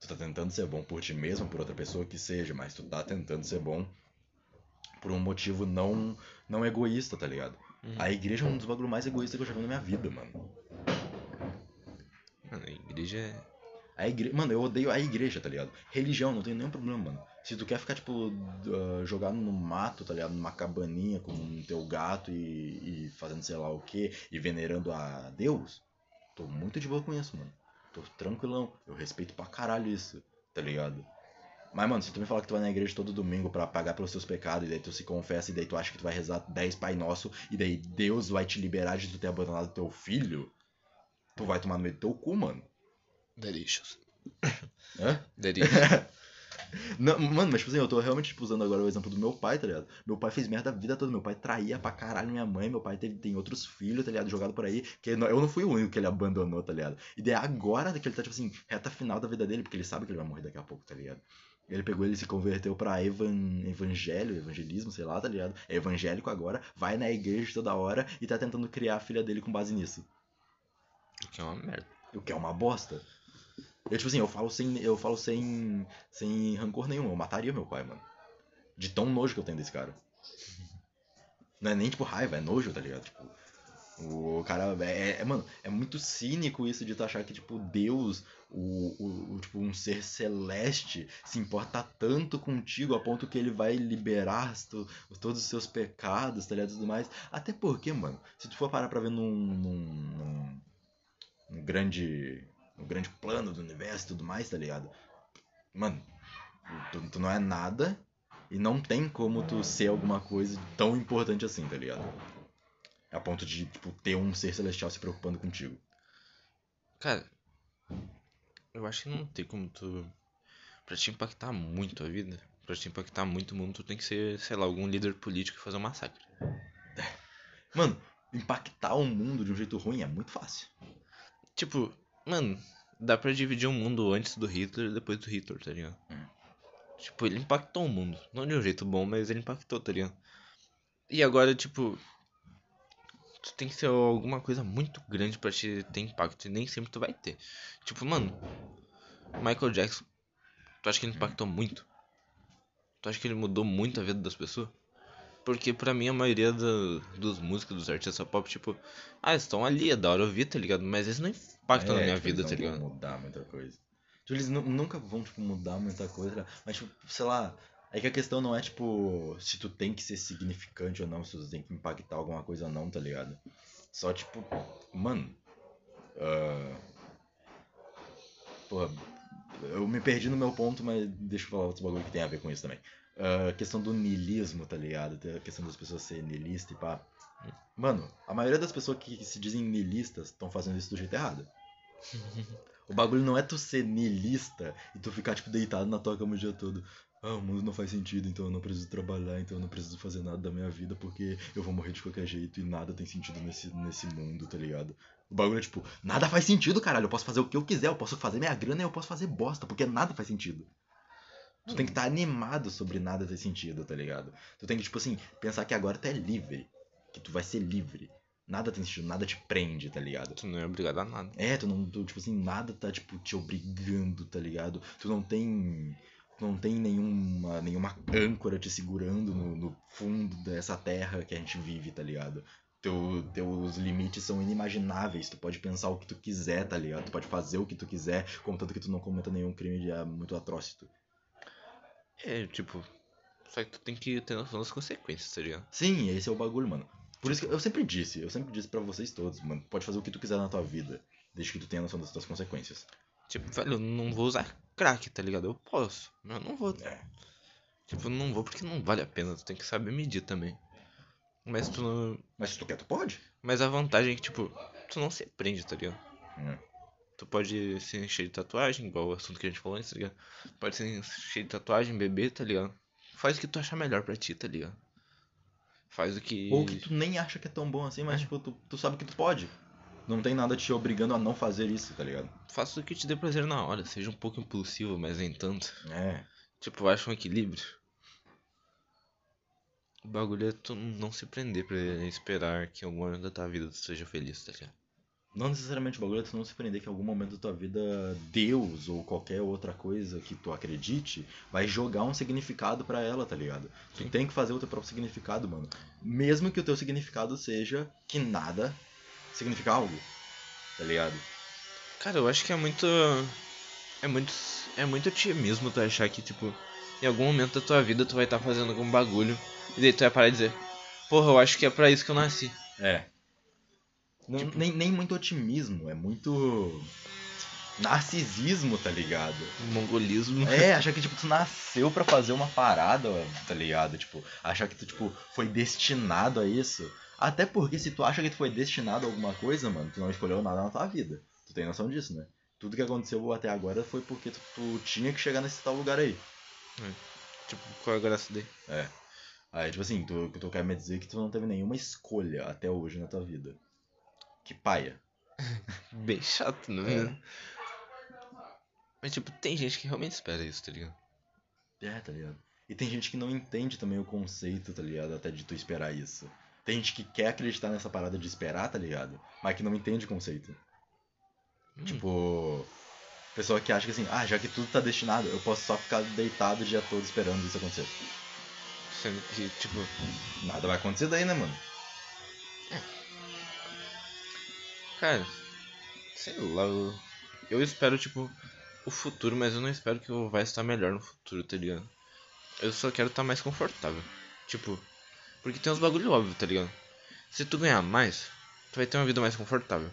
B: Tu tá tentando ser bom por ti mesmo, por outra pessoa que seja, mas tu tá tentando ser bom por um motivo não, não egoísta, tá ligado?
A: Uhum.
B: A igreja é um dos bagulhos mais egoístas que eu já vi na minha vida, mano.
A: Mano, a igreja é.
B: A igre... Mano, eu odeio a igreja, tá ligado? Religião, não tem nenhum problema, mano. Se tu quer ficar, tipo, uh, jogado no mato, tá ligado? Numa cabaninha com teu gato e, e fazendo sei lá o que, e venerando a Deus, tô muito de boa com isso, mano. Tô tranquilão. Eu respeito pra caralho isso, tá ligado? Mas, mano, se tu me falar que tu vai na igreja todo domingo pra pagar pelos teus pecados, e daí tu se confessa, e daí tu acha que tu vai rezar 10 Pai Nosso, e daí Deus vai te liberar de tu ter abandonado teu filho, tu vai tomar no meio do teu cu, mano.
A: Delicious. <coughs>
B: Hã?
A: Delicious. <laughs>
B: Não, mano, mas tipo assim, eu tô realmente tipo, usando agora o exemplo do meu pai, tá ligado? Meu pai fez merda a vida toda. Meu pai traía pra caralho minha mãe. Meu pai teve, tem outros filhos, tá ligado? Jogado por aí. Que eu não fui o único que ele abandonou, tá ligado? E daí agora que ele tá, tipo assim, reta final da vida dele, porque ele sabe que ele vai morrer daqui a pouco, tá ligado? Ele pegou, ele se converteu pra evan, evangelho, evangelismo, sei lá, tá ligado? É evangélico agora, vai na igreja toda hora e tá tentando criar a filha dele com base nisso.
A: O que é uma merda.
B: O que é uma bosta. Eu, tipo assim, eu falo sem. Eu falo sem. sem rancor nenhum. Eu mataria meu pai, mano. De tão nojo que eu tenho desse cara. Não é nem tipo raiva, é nojo, tá ligado? Tipo. O cara. É, é, mano, é muito cínico isso de tu achar que, tipo, Deus, o, o, o, tipo, um ser celeste, se importa tanto contigo a ponto que ele vai liberar tu, todos os seus pecados, tá ligado? E tudo mais. Até porque, mano, se tu for parar pra ver num, num, num, num grande no grande plano do universo e tudo mais, tá ligado? Mano, tu, tu não é nada e não tem como tu ser alguma coisa tão importante assim, tá ligado? A ponto de, tipo, ter um ser celestial se preocupando contigo.
A: Cara, eu acho que não tem como tu. Pra te impactar muito a vida, pra te impactar muito o mundo, tu tem que ser, sei lá, algum líder político e fazer um massacre.
B: Mano, impactar o mundo de um jeito ruim é muito fácil.
A: Tipo, Mano, dá pra dividir um mundo antes do Hitler e depois do Hitler, tá ligado? Hum. Tipo, ele impactou o mundo. Não de um jeito bom, mas ele impactou, tá ligado? E agora, tipo. Tu tem que ser alguma coisa muito grande pra te ter impacto. E nem sempre tu vai ter. Tipo, mano. Michael Jackson. Tu acha que ele impactou muito? Tu acha que ele mudou muito a vida das pessoas? Porque pra mim a maioria do, dos músicos, dos artistas pop, tipo, ah, estão ali, é da hora ouvir, tá ligado? Mas eles não impactam é, na minha
B: tipo,
A: vida, tá ligado?
B: Eles não vão mudar muita coisa. Tipo, eles nunca vão, tipo, mudar muita coisa, mas, tipo, sei lá, é que a questão não é, tipo, se tu tem que ser significante ou não, se tu tem que impactar alguma coisa ou não, tá ligado? Só, tipo, mano. Uh... Porra, eu me perdi no meu ponto, mas deixa eu falar outro bagulho que tem a ver com isso também a questão do niilismo, tá ligado? A questão das pessoas serem niilistas e pá. Mano, a maioria das pessoas que se dizem niilistas estão fazendo isso do jeito errado. <laughs> o bagulho não é tu ser niilista e tu ficar, tipo, deitado na tua cama o dia todo. Ah, o mundo não faz sentido, então eu não preciso trabalhar, então eu não preciso fazer nada da minha vida porque eu vou morrer de qualquer jeito e nada tem sentido nesse, nesse mundo, tá ligado? O bagulho é tipo, nada faz sentido, caralho. Eu posso fazer o que eu quiser, eu posso fazer minha grana e eu posso fazer bosta, porque nada faz sentido. Tu tem que estar tá animado sobre nada ter sentido, tá ligado? Tu tem que, tipo assim, pensar que agora tu é livre. Que tu vai ser livre. Nada tem sentido, nada te prende, tá ligado?
A: Tu não é obrigado a nada.
B: É, tu não, tu, tipo assim, nada tá, tipo, te obrigando, tá ligado? Tu não tem. Tu não tem nenhuma, nenhuma âncora te segurando no, no fundo dessa terra que a gente vive, tá ligado? Teu, teus limites são inimagináveis. Tu pode pensar o que tu quiser, tá ligado? Tu pode fazer o que tu quiser, contanto que tu não cometa nenhum crime de, muito atrócito.
A: É, tipo. Só que tu tem que ter noção das consequências, tá ligado?
B: Sim, esse é o bagulho, mano. Por isso que eu sempre disse, eu sempre disse para vocês todos, mano. Pode fazer o que tu quiser na tua vida, desde que tu tenha noção das tuas consequências.
A: Tipo, velho, eu não vou usar crack, tá ligado? Eu posso, mas eu não vou. É. Tipo, não vou porque não vale a pena, tu tem que saber medir também. Mas tu não.
B: Mas se tu quer, tu pode.
A: Mas a vantagem é que, tipo, tu não se prende, tá ligado? É. Tu pode se encher de tatuagem, igual o assunto que a gente falou antes, tá ligado? Pode se encher de tatuagem, beber, tá ligado? Faz o que tu achar melhor pra ti, tá ligado? Faz o que.
B: Ou que tu nem acha que é tão bom assim, mas é. tipo, tu, tu sabe que tu pode. Não tem nada te obrigando a não fazer isso, tá ligado?
A: Faça o que te dê prazer na hora, seja um pouco impulsivo, mas nem tanto.
B: É.
A: Tipo, acha um equilíbrio. O bagulho é tu não se prender pra esperar que algum momento da tua vida tu seja feliz, tá ligado?
B: Não necessariamente o bagulho é tu não se prender que em algum momento da tua vida Deus ou qualquer outra coisa que tu acredite vai jogar um significado para ela, tá ligado? Sim. Tu tem que fazer o teu próprio significado, mano. Mesmo que o teu significado seja que nada significa algo, tá ligado?
A: Cara, eu acho que é muito. É muito. É muito otimismo tu achar que, tipo, em algum momento da tua vida tu vai estar tá fazendo algum bagulho e daí tu vai parar e dizer, porra, eu acho que é pra isso que eu nasci.
B: É. Não, tipo... nem, nem muito otimismo, é muito narcisismo, tá ligado?
A: Mongolismo.
B: É, <laughs> achar que, tipo, tu nasceu para fazer uma parada, tá ligado? Tipo, achar que tu, tipo, foi destinado a isso. Até porque se tu acha que tu foi destinado a alguma coisa, mano, tu não escolheu nada na tua vida. Tu tem noção disso, né? Tudo que aconteceu até agora foi porque tu, tu tinha que chegar nesse tal lugar aí.
A: Tipo, qual é a graça daí?
B: É. Aí, tipo assim, tu, tu quer me dizer que tu não teve nenhuma escolha até hoje na tua vida. Que paia. <laughs>
A: Bem chato, não é? Mas, tipo, tem gente que realmente espera isso, tá ligado?
B: É, tá ligado? E tem gente que não entende também o conceito, tá ligado? Até de tu esperar isso. Tem gente que quer acreditar nessa parada de esperar, tá ligado? Mas que não entende o conceito.
A: Hum.
B: Tipo, pessoa que acha que assim, ah, já que tudo tá destinado, eu posso só ficar deitado o dia todo esperando isso acontecer.
A: Sendo que, tipo,
B: Nada vai acontecer daí, né, mano?
A: Cara, sei lá, eu, eu espero, tipo, o futuro, mas eu não espero que eu vai estar melhor no futuro, tá ligado? Eu só quero estar mais confortável. Tipo, porque tem uns bagulho óbvio, tá ligado? Se tu ganhar mais, tu vai ter uma vida mais confortável.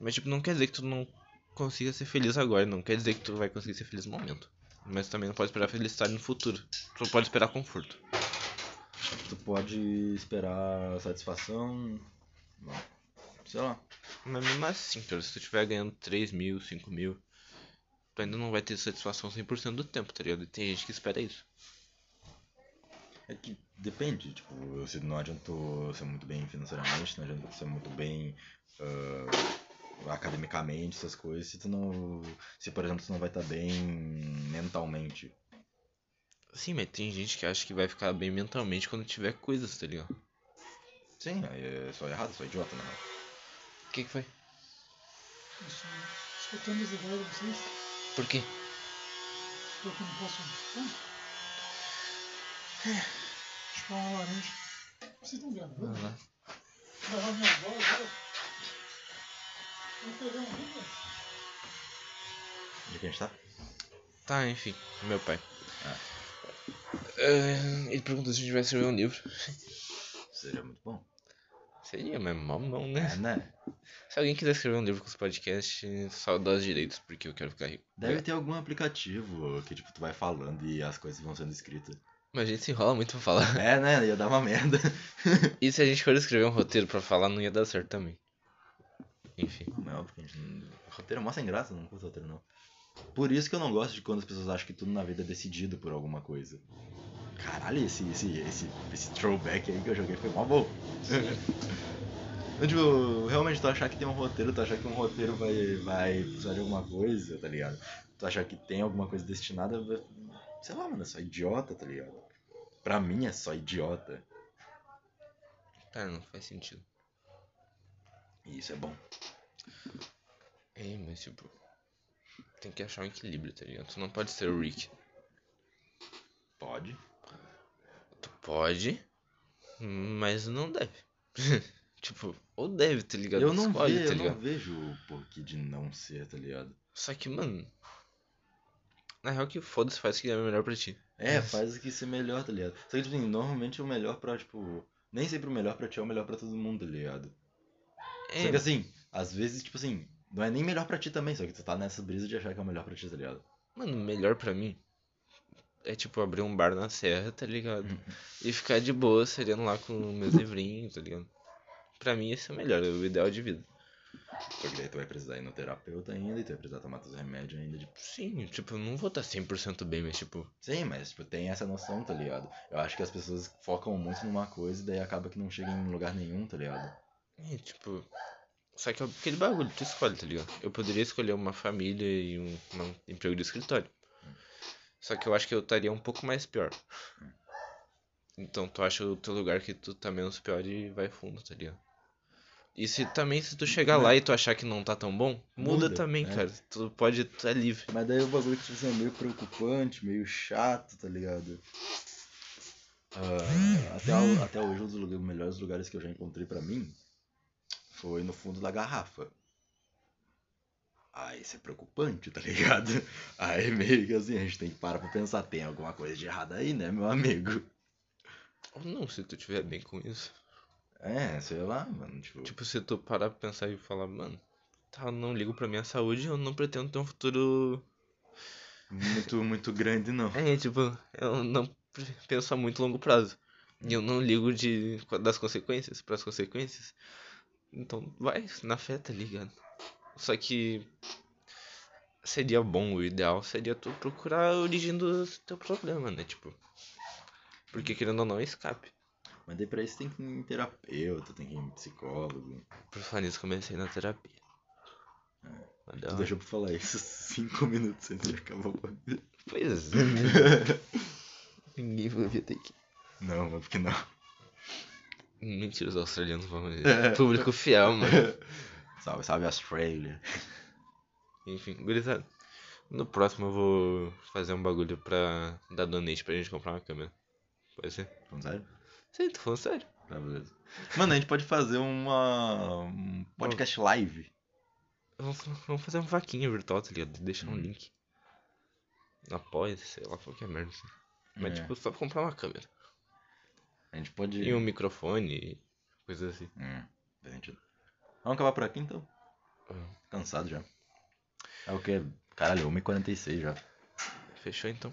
A: Mas, tipo, não quer dizer que tu não consiga ser feliz agora, não quer dizer que tu vai conseguir ser feliz no momento. Mas também não pode esperar felicidade no futuro. Tu pode esperar conforto.
B: Tu pode esperar satisfação. Não. Sei lá.
A: Mas mesmo assim, cara, se tu estiver ganhando 3 mil, 5 mil, tu ainda não vai ter satisfação 100% do tempo, tá ligado? E tem gente que espera isso.
B: É que depende, tipo, se não adianta tu ser muito bem financeiramente, não adianta tu ser muito bem ah, academicamente, essas coisas, se tu não. Se por exemplo tu não vai estar bem mentalmente.
A: Sim, mas tem gente que acha que vai ficar bem mentalmente quando tiver coisas, tá ligado?
B: Sim, aí é só errado, só idiota, né?
A: O que, que foi?
C: Eu estou escutando as ideias de vocês.
A: Por quê?
C: Eu que não posso escutar. Chupar uma laranja. Vocês estão gravando?
A: Vai lá.
C: Gravar minha voz, olha. Vou pegar um livro.
B: Onde que a gente tá?
A: Tá, enfim, meu pai.
B: Ah.
A: Eh, ele perguntou se a gente vai escrever um livro.
B: Seria muito bom.
A: Seria, mas mal não, né?
B: É, né?
A: Se alguém quiser escrever um livro com os podcasts, só dá os direitos, porque eu quero ficar rico.
B: Deve ter algum aplicativo que tipo tu vai falando e as coisas vão sendo escritas.
A: Mas a gente se enrola muito pra falar.
B: É, né? Ia dar uma merda. <laughs>
A: E se a gente for escrever um roteiro pra falar, não ia dar certo também. Enfim.
B: Não, é óbvio que a gente não... Roteiro é mó sem graça, não curto roteiro não. Por isso que eu não gosto de quando as pessoas acham que tudo na vida é decidido por alguma coisa. Caralho, esse, esse, esse, esse throwback aí que eu joguei foi mó bom. <laughs> Eu, tipo, realmente tu achar que tem um roteiro, tu achar que um roteiro vai, vai precisar de alguma coisa, tá ligado? Tu achar que tem alguma coisa destinada, sei lá, mano, é só idiota, tá ligado? Pra mim é só idiota.
A: Tá, não faz sentido.
B: E isso é bom.
A: É, mas tipo. Tem que achar um equilíbrio, tá ligado? Tu não pode ser o Rick.
B: Pode.
A: Pode, mas não deve. <laughs> tipo, ou deve, tá ligado?
B: Eu não,
A: Escolhe,
B: ve-
A: tá
B: eu não
A: ligado?
B: vejo o porquê de não ser, tá ligado?
A: Só que, mano. Na real que foda-se, faz o que é melhor pra ti.
B: É, faz o que ser melhor, tá ligado? Só que, tipo assim, normalmente o melhor pra, tipo. Nem sempre o melhor pra ti é o melhor pra todo mundo, tá ligado? Só
A: É,
B: que assim, às vezes, tipo assim, não é nem melhor pra ti também, só que tu tá nessa brisa de achar que é o melhor pra ti, tá ligado?
A: mano, melhor pra mim é tipo abrir um bar na serra, tá ligado? E ficar de boa, sereno lá com meus livrinhos, tá ligado? Pra mim esse é o melhor, é o ideal de vida.
B: Porque daí tu vai precisar ir no terapeuta ainda, e tu vai precisar tomar teus remédios ainda. Tipo...
A: Sim, tipo, eu não vou estar 100% bem, mas tipo,
B: Sim, mas tipo, tem essa noção, tá ligado? Eu acho que as pessoas focam muito numa coisa e daí acaba que não chega em lugar nenhum, tá ligado?
A: É, tipo. Só que é aquele bagulho, tu escolhe, tá ligado? Eu poderia escolher uma família e um, um emprego de escritório. Só que eu acho que eu estaria um pouco mais pior. Então tu acha o teu lugar que tu tá menos pior e vai fundo, tá ligado? E se também se tu chegar lá e tu achar que não tá tão bom, muda,
B: Muda,
A: também,
B: é.
A: cara. Tu pode, tu é livre.
B: Mas daí o bagulho que tipo, assim, é meio preocupante, meio chato, tá ligado? Ah, até, até hoje, um dos melhores lugares que eu já encontrei pra mim foi no fundo da garrafa. Ah, isso é preocupante, tá ligado? <laughs> Aí meio que assim, a gente tem que parar pra pensar, tem alguma coisa de errado aí, né, meu amigo?
A: Não, se tu tiver bem com isso.
B: É, sei lá, mano, tipo...
A: Tipo, se tu parar pra pensar e falar, mano, tá, não ligo pra minha saúde, eu não pretendo ter um futuro
B: Muito, muito grande, não. <laughs>
A: É, tipo, eu não penso a muito longo prazo. E eu não ligo de, das consequências pras consequências. Então, vai, na fé, tá ligado? Só que. seria bom, o ideal seria tu procurar a origem do teu problema, né? Tipo. Porque querendo ou não, é escape.
B: Mas daí pra isso tem que ir em terapeuta, tem que ir em psicólogo.
A: Por falar nisso, comecei na terapia. Da
B: Tu deixou pra falar isso <laughs> cinco minutos antes de acabar o bagulho.
A: Pois é? <laughs> Ninguém vai ver ter que.
B: Não, mas porque não.
A: Mentira, os australianos vão ver. Público fiel, mano. <laughs>
B: Salve, salve Australia.
A: Enfim, gurizada. No próximo eu vou fazer um bagulho pra dar donate pra gente comprar uma câmera. Pode ser?
B: Falando sério?
A: Sim, tô falando sério.
B: Tá, beleza. Mano, a gente pode fazer uma. um podcast live.
A: Vamos, vamos fazer uma vaquinha virtual, tá ligado? Deixar um
B: Hum.
A: link. Apoia, sei lá, qualquer merda. assim. Mas
B: É.
A: tipo, só pra comprar uma câmera.
B: A gente pode.
A: E um microfone, coisas assim.
B: Hum, faz sentido. Vamos acabar por aqui então?
A: Ah.
B: Cansado já. É o que? Caralho, 1h46 já.
A: Fechou então?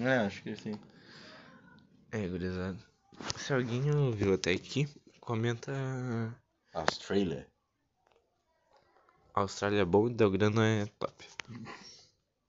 B: É, acho que sim.
A: É, gurizada. Se alguém ouviu até aqui, comenta.
B: Australia.
A: Austrália é bom e Belgrano é top.